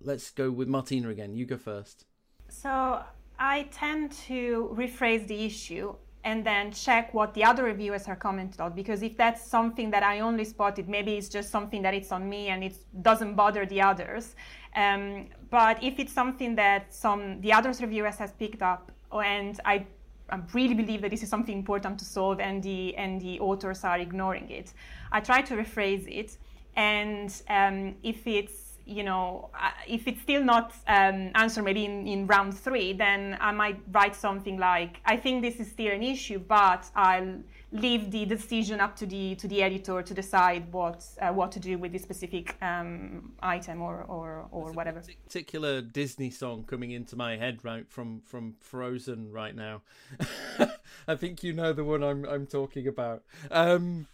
let's go with martina again. You go first. So i tend to rephrase the issue and then check what the other reviewers are commented on because if that's something that i only spotted maybe it's just something that it's on me and it doesn't bother the others um, but if it's something that some the others reviewers has picked up and i I really believe that this is something important to solve and the and the authors are ignoring it. I try to rephrase it and um, if it's you know, if it's still not um, answered maybe in, in round three, then I might write something like, I think this is still an issue, but I'll leave the decision up to the to the editor to decide what uh, what to do with this specific um, item or or, or There's whatever. particular Disney song coming into my head right from from Frozen right now. (laughs) I think you know the one I'm I'm talking about. Um,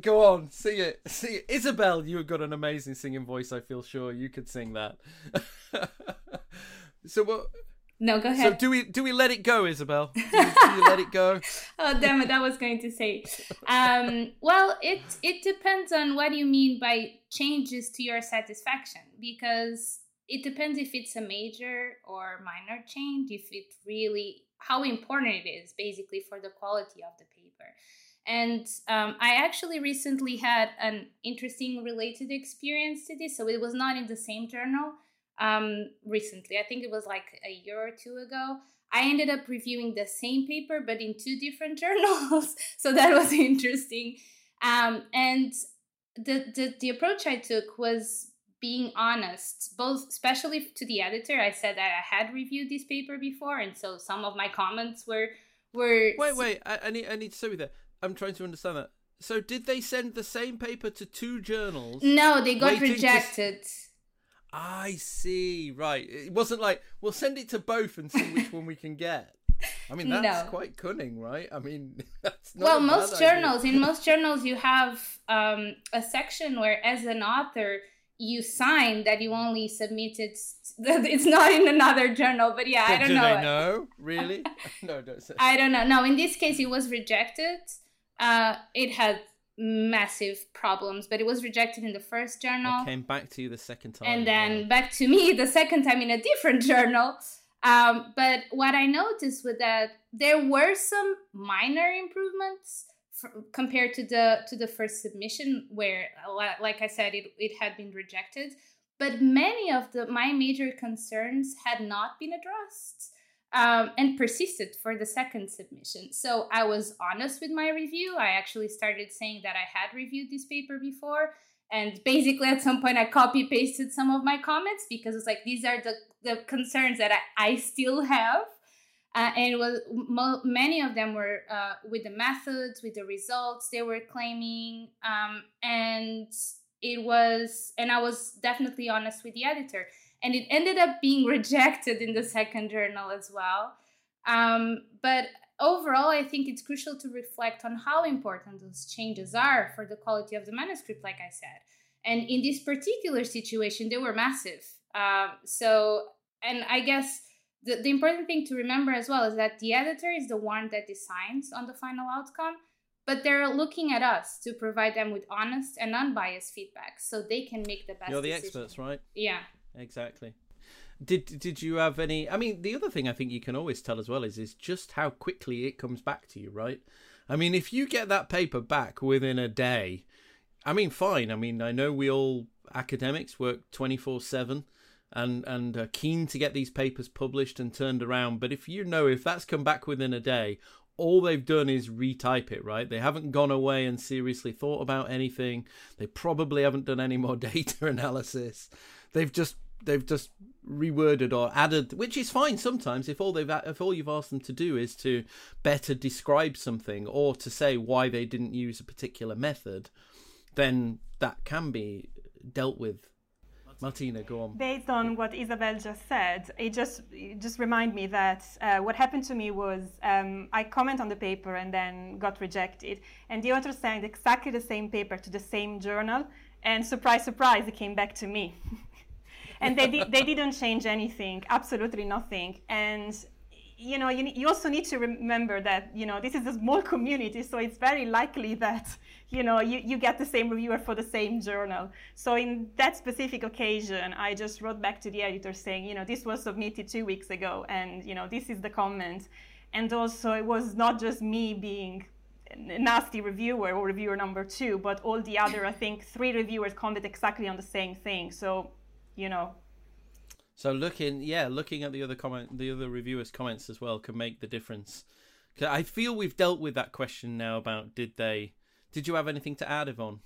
Go on, sing it. See it. Isabel, you've got an amazing singing voice. I feel sure you could sing that. (laughs) so what? No, go ahead. So do we do we let it go, Isabel? (laughs) Do, do you let it go? (laughs) oh damn it! I was going to say. Um, well, it it depends on what you mean by changes to your satisfaction, because it depends if it's a major or minor change. If it really how important it is, basically, for the quality of the paper. And um, I actually recently had an interesting related experience to this. So it was not in the same journal um, recently. I think it was like a year or two ago. I ended up reviewing the same paper, but in two different (laughs) journals. so that was (laughs) interesting. Um, and the, the, the approach I took was being honest, both especially to the editor. I said that I had reviewed this paper before, and so some of my comments were were. Wait, wait. I, I need I need to say with that. I'm trying to understand that. So did they send the same paper to two journals? No, they got rejected. To... I see. Right. It wasn't like we'll send it to both and see which one we can get. I mean, (laughs) that's no. quite cunning, right? I mean, (laughs) that's well, most journals in (laughs) most journals you have um, a section where, as an author, you sign that you only submitted. It's not in another journal, but yeah, I don't do know. Do they know? Really? no, don't say. I don't know. No, in this case, it was rejected. Uh, it had massive problems, but it was rejected in the first journal. It came back to you the second time. And then yeah. back to (laughs) me the second time in a different (laughs) journal. Um, but what I noticed was that there were some minor improvements compared to the to the first submission, where, like I said, it, it had been rejected. But many of the my major concerns had not been addressed um, and persisted for the second submission. So I was honest with my review. I actually started saying that I had reviewed this paper before. And basically, at some point, I copy pasted some of my comments because it's like these are the, the concerns that I, I still have. Uh, and was mo- many of them were uh, with the methods, with the results they were claiming, um, and it was, and I was definitely honest with the editor and it ended up being (laughs) rejected in the second journal as well. Um, but overall, I think it's crucial to reflect on how important those changes are for the quality of the manuscript, like I said. And in this particular situation, they were massive. Um, so, and I guess the, the important thing to remember as well is that the editor is the one that decides on the final outcome, but they're looking at us to provide them with honest and unbiased feedback so they can make the best You're the decision. experts, right? Yeah exactly. Did did you have any? I mean, the other thing I think you can always tell as well is is just how quickly it comes back to you, right? I mean, if you get that paper back within a day, I mean, fine. I mean, I know we all academics work twenty four seven and and are keen to get these papers published and turned around. But if you know if that's come back within a day, all they've done is retype it, right? They haven't gone away and seriously thought about anything. They probably haven't done any more (laughs) data analysis. They've just they've just reworded or added, which is fine sometimes if all they've if all you've asked them to do is to better describe something or to say why they didn't use a particular method, then that can be dealt with. Martina, go on. Based on what Isabel just said, it just it just remind me that uh, what happened to me was um, I comment on the paper and then got rejected, and the author sent exactly the same paper to the same journal, and surprise, surprise, it came back to me. (laughs) and they, did, they didn't change anything, absolutely nothing. And you know, you, you also need to remember that, you know, this is a small community, so it's very likely that, you know, you, you get the same reviewer for the same journal. So in that specific occasion, I just wrote back to the editor saying, you know, this was submitted two weeks ago, and, you know, this is the comment. And also, it was not just me being a nasty reviewer or reviewer number two, but all the other, I think, three reviewers commented exactly on the same thing. So, you know, so looking, yeah, looking at the other comment, the other reviewers' comments as well can make the difference. I feel we've dealt with that question now about did they? Did you have anything to add, Yvonne?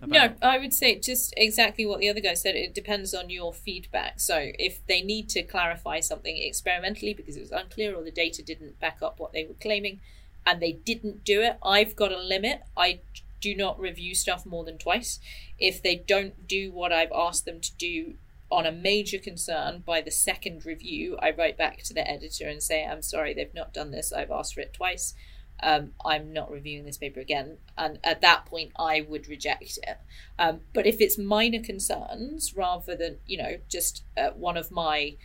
About... No, I would say just exactly what the other guy said. It depends on your feedback. So if they need to clarify something experimentally because it was unclear or the data didn't back up what they were claiming, and they didn't do it, I've got a limit. I do not review stuff more than twice. If they don't do what I've asked them to do on a major concern by the second review, I write back to the editor and say, I'm sorry, they've not done this. I've asked for it twice. Um, I'm not reviewing this paper again. And at that point, I would reject it. Um, but if it's minor concerns rather than, you know, just uh, one of my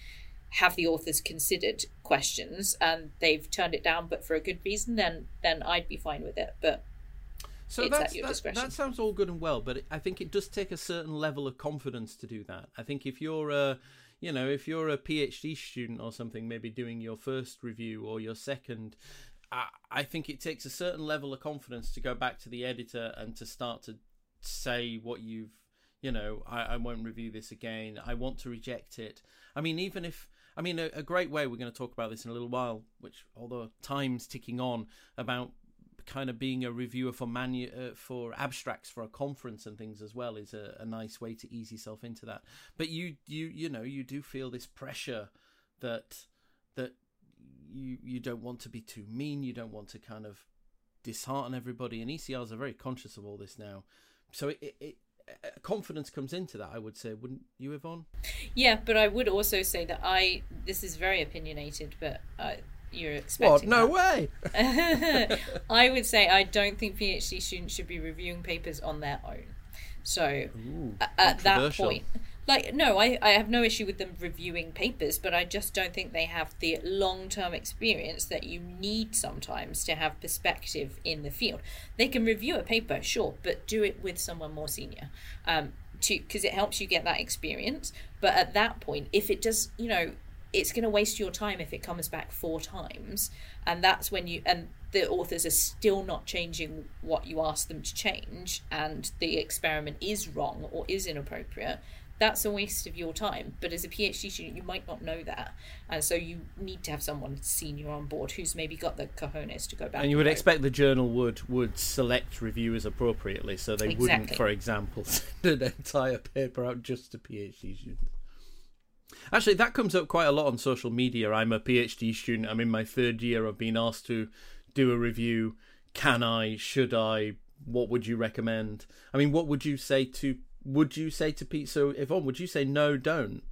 have the authors considered questions and they've turned it down but for a good reason then then I'd be fine with it but so it's at your discretion. That sounds all good and well, but I think it does take a certain level of confidence to do that. I think if you're a, you know, if you're a PhD student or something, maybe doing your first review or your second, I, I think it takes a certain level of confidence to go back to the editor and to start to say what you've, you know, I, I won't review this again. I want to reject it. I mean, even if I mean, a, a, great way, we're going to talk about this in a little while, which, although time's ticking on, about kind of being a reviewer for manu- uh, for abstracts for a conference and things as well is a, a nice way to ease yourself into that. But you you you know you do feel this pressure that that you you don't want to be too mean, you don't want to kind of dishearten everybody, and ECRs are very conscious of all this now. So it, it, it confidence comes into that i would say wouldn't you yvonne yeah but i would also say that i this is very opinionated but uh, you're expecting. What? No that. way. (laughs) I would say I don't think PhD students should be reviewing papers on their own. So Ooh, at that point, like no, I, I have no issue with them reviewing papers, but I just don't think they have the long term experience that you need sometimes to have perspective in the field. They can review a paper, sure, but do it with someone more senior. Um, to because it helps you get that experience. But at that point, if it does, you know, it's going to waste your time if it comes back four times. And that's when you and the authors are still not changing what you ask them to change and the experiment is wrong or is inappropriate. That's a waste of your time. But as a phd student you might not know that. And so you need to have someone senior on board who's maybe got the cojones to go back and you would expect the journal would would select reviewers appropriately. So they exactly. wouldn't for example (laughs) send an entire paper out just to phd students Actually, that comes up quite a lot on social media. I'm a PhD student. I'm in my third year. I've been asked to do a review. Can I? Should I? What would you recommend? I mean, what would you say to? Would you say to Pete? So, Yvonne, would you say no? Don't.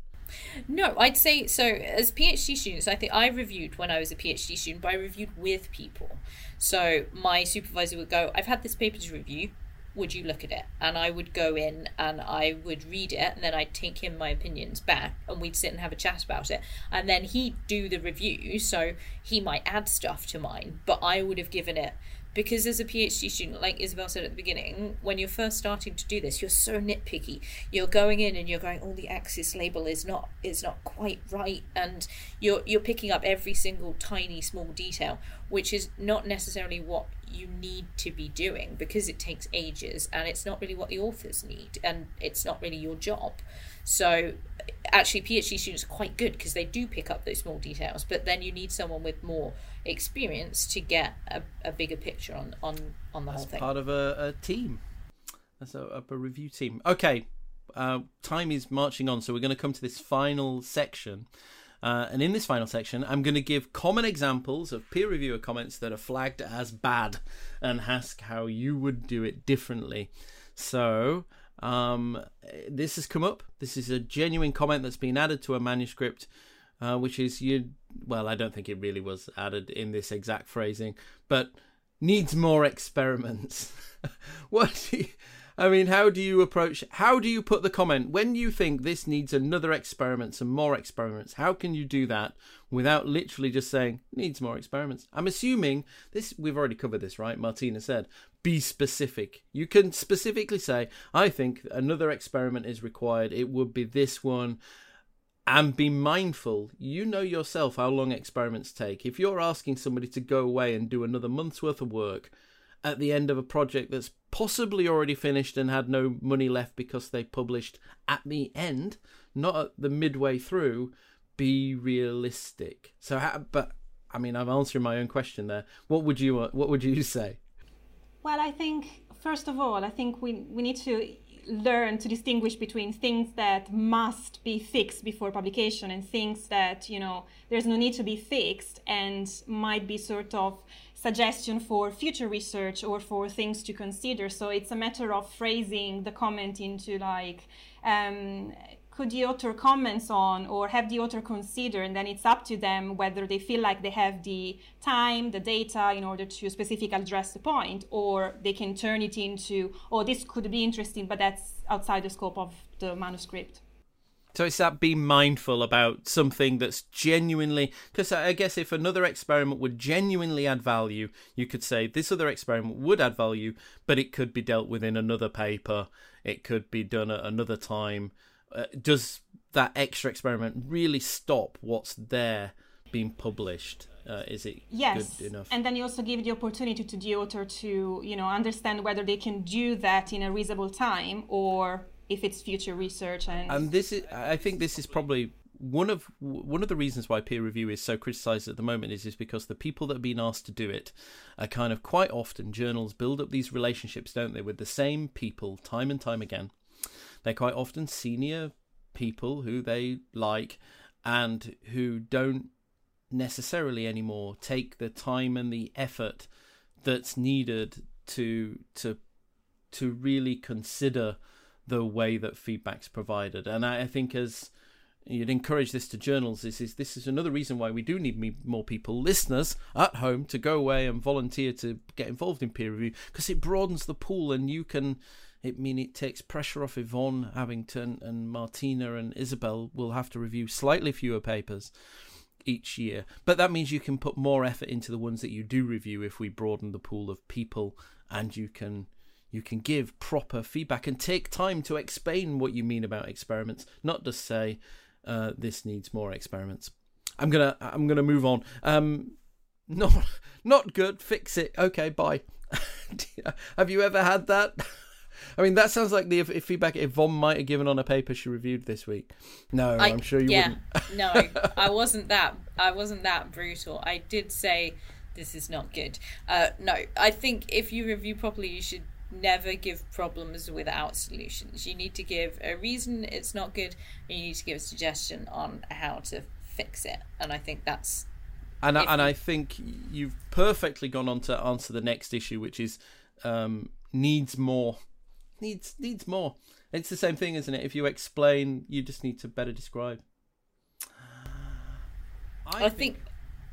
No, I'd say so. As PhD students, I think I reviewed when I was a PhD student, but I reviewed with people. So my supervisor would go, "I've had this paper to review would you look at it? And I would go in and I would read it, and then I'd take him my opinions back, and we'd sit and have a chat about it. And then he'd do the review, so he might add stuff to mine, but I would have given it because as a PhD student, like Isabel said at the beginning, when you're first starting to do this, you're so nitpicky. You're going in and you're going, "Oh, the axis label is not is not quite right," and you're you're picking up every single tiny small detail, which is not necessarily what you need to be doing because it takes ages and it's not really what the authors need and it's not really your job. So actually PhD students are quite good because they do pick up those small details, but then you need someone with more experience to get a, a bigger picture on on on the As whole thing. Part of a, a team. That's a, a review team. Okay, uh, time is marching on, so we're going to come to this final section. Uh, and in this final section, I'm going to give common examples of peer reviewer comments that are flagged as bad and ask how you would do it differently. So, um, this has come up. This is a genuine comment that's been added to a manuscript, uh, which is you. Well, I don't think it really was added in this exact phrasing, but needs more experiments. (laughs) what? Do You, I mean, how do you approach? How do you put the comment when you think this needs another experiment, some more experiments? How can you do that without literally just saying needs more experiments? I'm assuming this. We've already covered this, right? Martina said, "Be specific." You can specifically say, "I think another experiment is required. It would be this one." and be mindful. You know yourself how long experiments take. If you're asking somebody to go away and do another month's worth of work at the end of a project that's possibly already finished and had no money left because they published at the end, not at the midway through, be realistic. So, but I mean, I'm answering my own question there. What would you uh, What would you (laughs) say? Well, I think first of all, I think we we need to learn to distinguish between things that must be fixed before publication and things that you know there's no need to be fixed and might be sort of suggestion for future research or for things to consider. So it's a matter of phrasing the comment into like um, could the author comments on or have the author consider and then it's up to them whether they feel like they have the time the data in order to specifically address the point or they can turn it into oh this could be interesting but that's outside the scope of the manuscript so it's that being mindful about something that's genuinely because I guess if another experiment would genuinely add value, you could say this other experiment would add value, but it could be dealt with in another paper. It could be done at another time uh, does that extra experiment really stop what's there being published? Uh, is it yes. good enough? And then you also give the opportunity to the author to, you know, understand whether they can do that in a reasonable time or if it's future research. And, and this is, I think, this is probably one of one of the reasons why peer review is so criticized at the moment is is because the people that have been asked to do it are kind of quite often journals build up these relationships, don't they, with the same people time and time again they're quite often senior people who they like and who don't necessarily anymore take the time and the effort that's needed to to to really consider the way that feedback's provided. And I, I think as you'd encourage this to journals this is this is another reason why we do need more people listeners at home to go away and volunteer to get involved in peer review because it broadens the pool and you can it mean it takes pressure off Yvonne Abington and Martina and Isabel will have to review slightly fewer papers each year. But that means you can put more effort into the ones that you do review if we broaden the pool of people and you can you can give proper feedback and take time to explain what you mean about experiments, not just say uh, this needs more experiments. I'm gonna I'm gonna move on. Um, (laughs) not not good. Fix it. Okay, bye. (laughs) Have you ever had that? (laughs) I mean, that sounds like the feedback Yvonne might have given on a paper she reviewed this week. No, I, am sure you yeah, wouldn't. (laughs) no, I wasn't that. I wasn't that brutal. I did say this is not good. Uh, no, I think if you review properly, you should never give problems without solutions. You need to give a reason it's not good, and you need to give a suggestion on how to fix it. And I think that's. And I, and I think you've perfectly gone on to answer the next issue, which is um, needs more needs needs more. It's the same thing, isn't it? If you explain, you just need to better describe. I, I think, think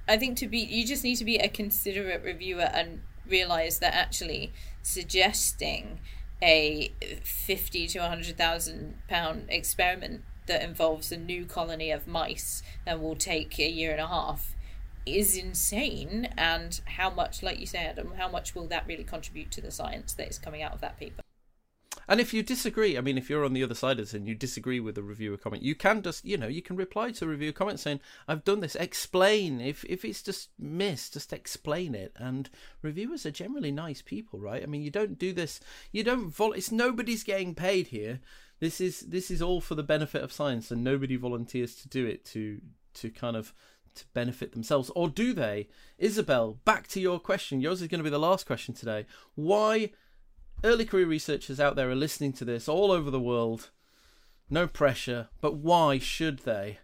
I think to be you just need to be a considerate reviewer and realize that actually suggesting a 50 to 100,000 pound experiment that involves a new colony of mice and will take a year and a half is insane and how much like you said Adam how much will that really contribute to the science that is coming out of that paper and if you disagree, I mean, if you're on the other side of this and you disagree with the reviewer comment, you can just, you know, you can reply to the reviewer comment saying, "I've done this." Explain if if it's just missed, just explain it. And reviewers are generally nice people, right? I mean, you don't do this, you don't vol. It's nobody's getting paid here. This is this is all for the benefit of science, and nobody volunteers to do it to to kind of to benefit themselves, or do they? Isabel, back to your question. Yours is going to be the last question today. Why? Early career researchers out there are listening to this all over the world. No pressure, but why should they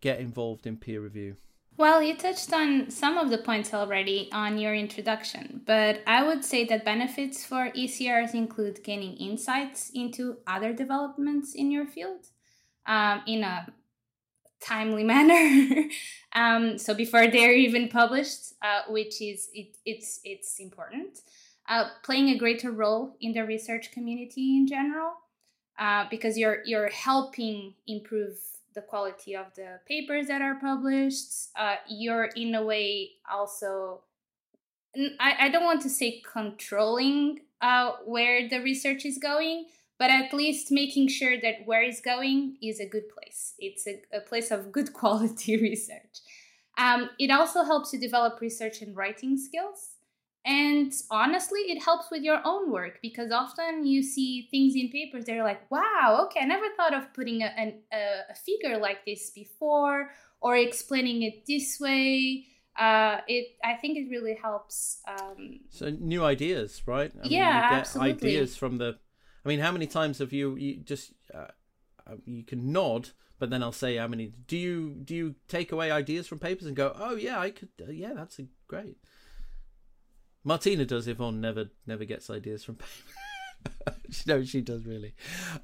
get involved in peer review? Well, you touched on some of the points already on your introduction, but I would say that benefits for ECRs include gaining insights into other developments in your field um, in a timely (laughs) manner. um, so before they're even published, uh, which is it, it's it's important. Uh, playing a greater role in the research community in general, uh, because you're you're helping improve the quality of the papers that are published. Uh, you're in a way also, I, I don't want to say controlling uh, where the research is going, but at least making sure that where it's going is a good place. It's a, a place of good (laughs) quality research. Um, it also helps you develop research and writing skills. And honestly, it helps with your own work because often you see things in papers they're like, wow, okay, I never thought of putting a, a, a figure like this before or explaining it this way. Uh, it I think it really helps. Um, so new ideas, right? I yeah, mean, absolutely. Ideas from the. I mean, how many times have you you just uh, uh, you can nod, but then I'll say how many. Do you do you take away ideas from papers and go, oh yeah, I could, uh, yeah, that's a, great. Martina does. Yvonne never never gets ideas from paper. (laughs) (laughs) no, she does really.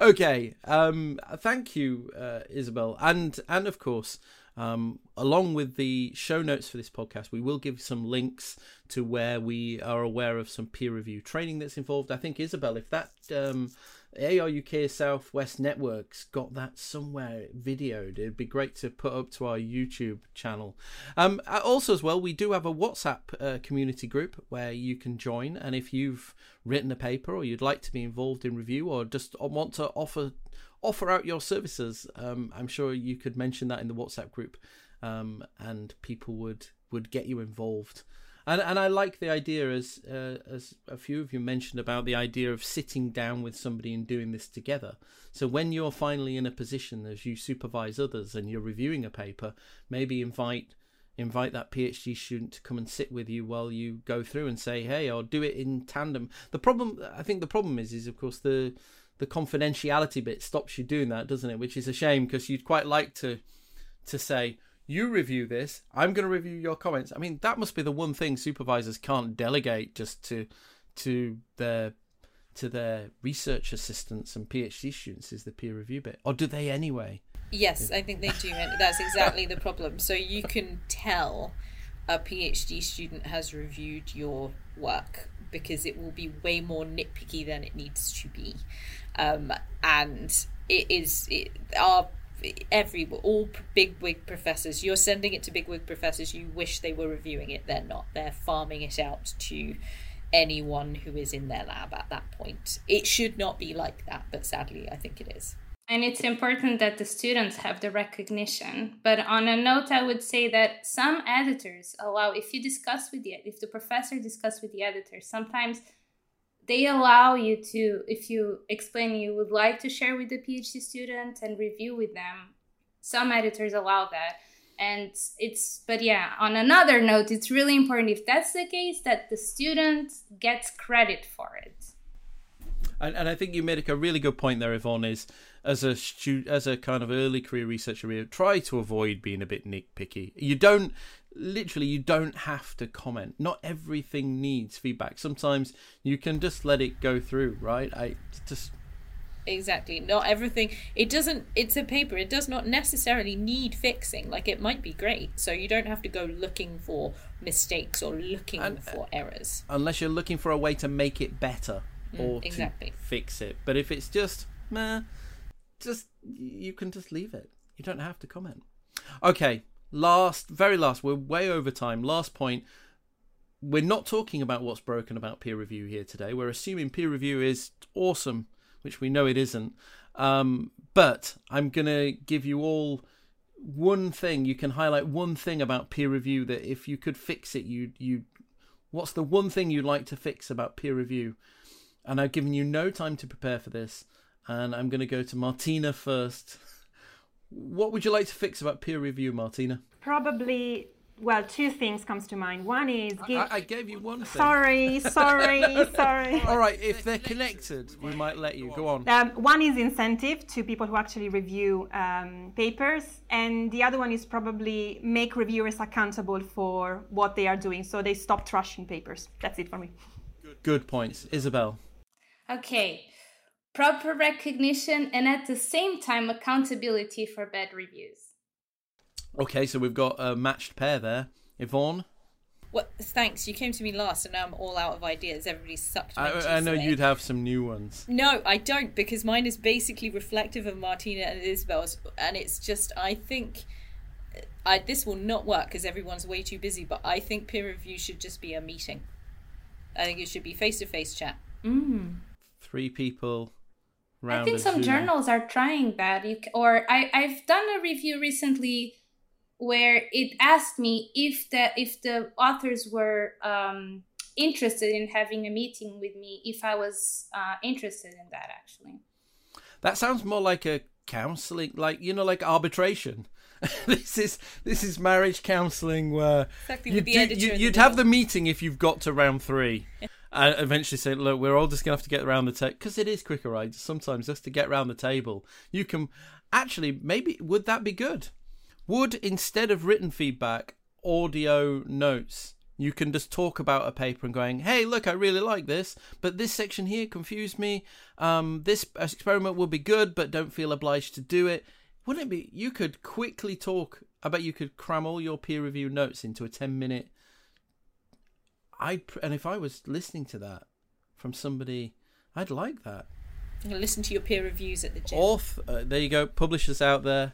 Okay. Um, thank you, uh, Isabel, and and of course, um, along with the show notes for this podcast, we will give some links to where we are aware of some peer review training that's involved. I think Isabel, if that um, ARUK Southwest Networks got that somewhere videoed. It'd be great to put up to our YouTube channel. Um, also, as well, we do have a WhatsApp uh, community group where you can join. And if you've written a paper or you'd like to be involved in review or just want to offer offer out your services, um, I'm sure you could mention that in the WhatsApp group, um, and people would would get you involved and and I like the idea as uh, as a few of you mentioned about the idea of sitting down with somebody and doing this together. So when you're finally in a position as you supervise others and you're reviewing a paper, maybe invite invite that PhD student to come and sit with you while you go through and say, "Hey," or do it in tandem. The problem, I think, the problem is, is of course the the confidentiality bit stops you doing that, doesn't it? Which is a shame because you'd quite like to to say, you review this i'm going to review your comments. I mean that must be the one thing supervisors can't delegate just to to their to their research assistants and phd students is the peer review bit. Or do they anyway? Yes i think they do that's exactly the problem. So you can tell a phd student has reviewed your work because it will be way more nitpicky than it needs to be. Um, and it is it, our every all big wig professors. You're sending it to big wig professors. You wish they were reviewing it. They're not. They're farming it out to anyone who is in their lab at that point. It should not be like that but sadly i think it is. And it's important that the students have the recognition. But on a note i would say that some editors allow if you discuss with the if the professor discuss with the editor sometimes they allow you to if you explain you would like to share with the phd student and review with them some editors allow that. And it's but yeah on another note it's really important if that's the case that the student gets credit for it. And, and i think you made a really good point there yvonne is as a stu- as a kind of early career researcher try to avoid being a bit nitpicky. You don't literally you don't have to comment. Not everything needs feedback. Sometimes you can just let it go through right? I just exactly. Not everything it doesn't it's a paper it does not necessarily need fixing. Like it might be great so you don't have to go looking for mistakes or looking and, for errors. unless you're looking for a way to make it better mm, or exactly. to fix it. But if it's just meh, just you can just leave it. You don't have to comment. Okay last, very last, we're way over time. Last point. We're not talking about what's broken about peer review here today. We're assuming peer review is awesome, which we know it isn't. Um, but I'm going to give you all one thing. You can highlight one thing about peer review that if you could fix it, you you. What's the one thing you'd like to fix about peer review? And I've given you no time to prepare for this. And I'm going to go to Martina first. (laughs) What would you like to fix about peer review, Martina? Probably well, two things comes to mind. One is give... I, I, gave you one. Thing. Sorry, sorry, (laughs) sorry. All right, if they're connected, we might let you go on. Um, one is incentive to people who actually review um, papers, and the other one is probably make reviewers accountable for what they are doing, so they stop trashing papers. That's it for me. Good points, Isabel. Okay, proper recognition, and at the same time, accountability for bad reviews. Okay, so we've got a matched pair there. Yvonne? What? Thanks. You came to me last, and now I'm all out of ideas. Everybody sucked. my I, I know away. you'd have some new ones. No, I don't because mine is basically reflective of Martina and Isabel's, and it's just I think I this will not work because everyone's way too busy. But I think peer review should just be a meeting. I think it should be face to face chat. Mm. Three people. I think some journals are trying that. You or I, I've done a review recently where it asked me if the if the authors were um, interested in having a meeting with me, if I was uh, interested in that. Actually, That sounds more like a counselling, like you know, like arbitration. (laughs) this is this is marriage counselling where Exactly, you with the do, editor you, you'd have the meeting if you've got to round three, and eventually say, look, we're all just gonna have to get around the table because it is quicker, right? Sometimes just to get around the table, you can actually maybe would that be good? Would instead of written feedback, audio notes? You can just talk about a paper and going, "Hey, look, I really like this, but this section here confused me. Um, this experiment will be good, but don't feel obliged to do it." Wouldn't it be? You could quickly talk. I bet you could cram all your peer review notes into a ten minute. I and if I was listening to that from somebody, I'd like that. Listen to your peer reviews at the gym. Auth, uh, there you go. Publishers out there,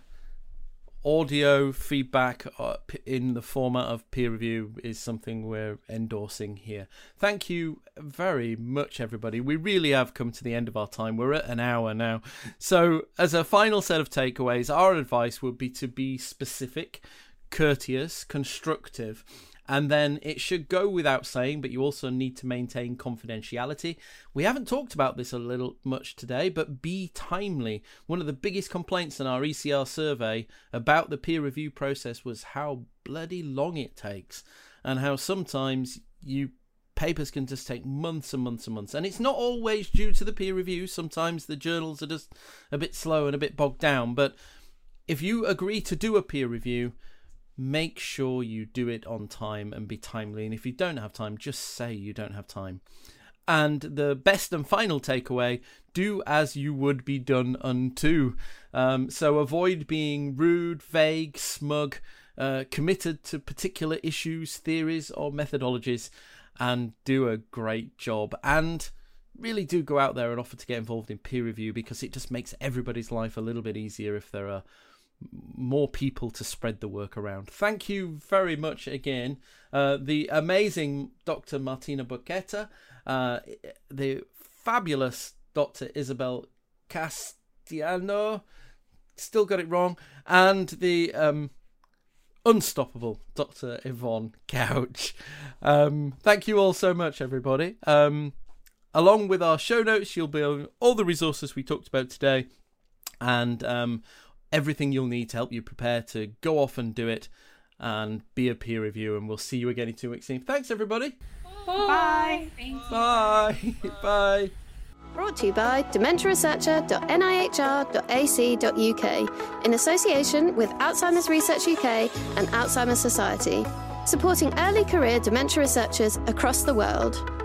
audio feedback uh, in the format of peer review is something we're endorsing here. Thank you very much, everybody. We really have come to the end of our time. We're at an hour now. So, as a final set of takeaways, our advice would be to be specific, courteous, constructive. And then it should go without saying, but you also need to maintain confidentiality. We haven't talked about this a little much today, but be timely. One of the biggest complaints in our ECR survey about the peer review process was how bloody long it takes, and how sometimes you papers can just take months and months and months. And it's not always due to the peer review. Sometimes the journals are just a bit slow and a bit bogged down. But if you agree to do a peer review, make sure you do it on time and be timely. And if you don't have time, just say you don't have time. And the best and final takeaway do as you would be done unto. Um, so avoid being rude, vague, smug, uh, committed to particular issues, theories, or methodologies, and do a great job. And really do go out there and offer to get involved in peer review because it just makes everybody's life a little bit easier if there are more people to spread the work around. Thank you very much again. Uh, the amazing Dr. Martina Bucchetta, uh, the fabulous Dr. Isabel Castiano, still got it wrong, and the um, unstoppable Dr. Yvonne Couch. Um, thank you all so much, everybody. Um, along with our show notes, you'll be on all the resources we talked about today and um, everything you'll need to help you prepare to go off and do it and be a peer review. And we'll see you again in two weeks' time. Thanks, everybody. Bye. Bye. Bye. Brought to you by dementiaresearcher.nihr.ac.uk in association with Alzheimer's Research UK and Alzheimer's Society, supporting early career dementia researchers across the world.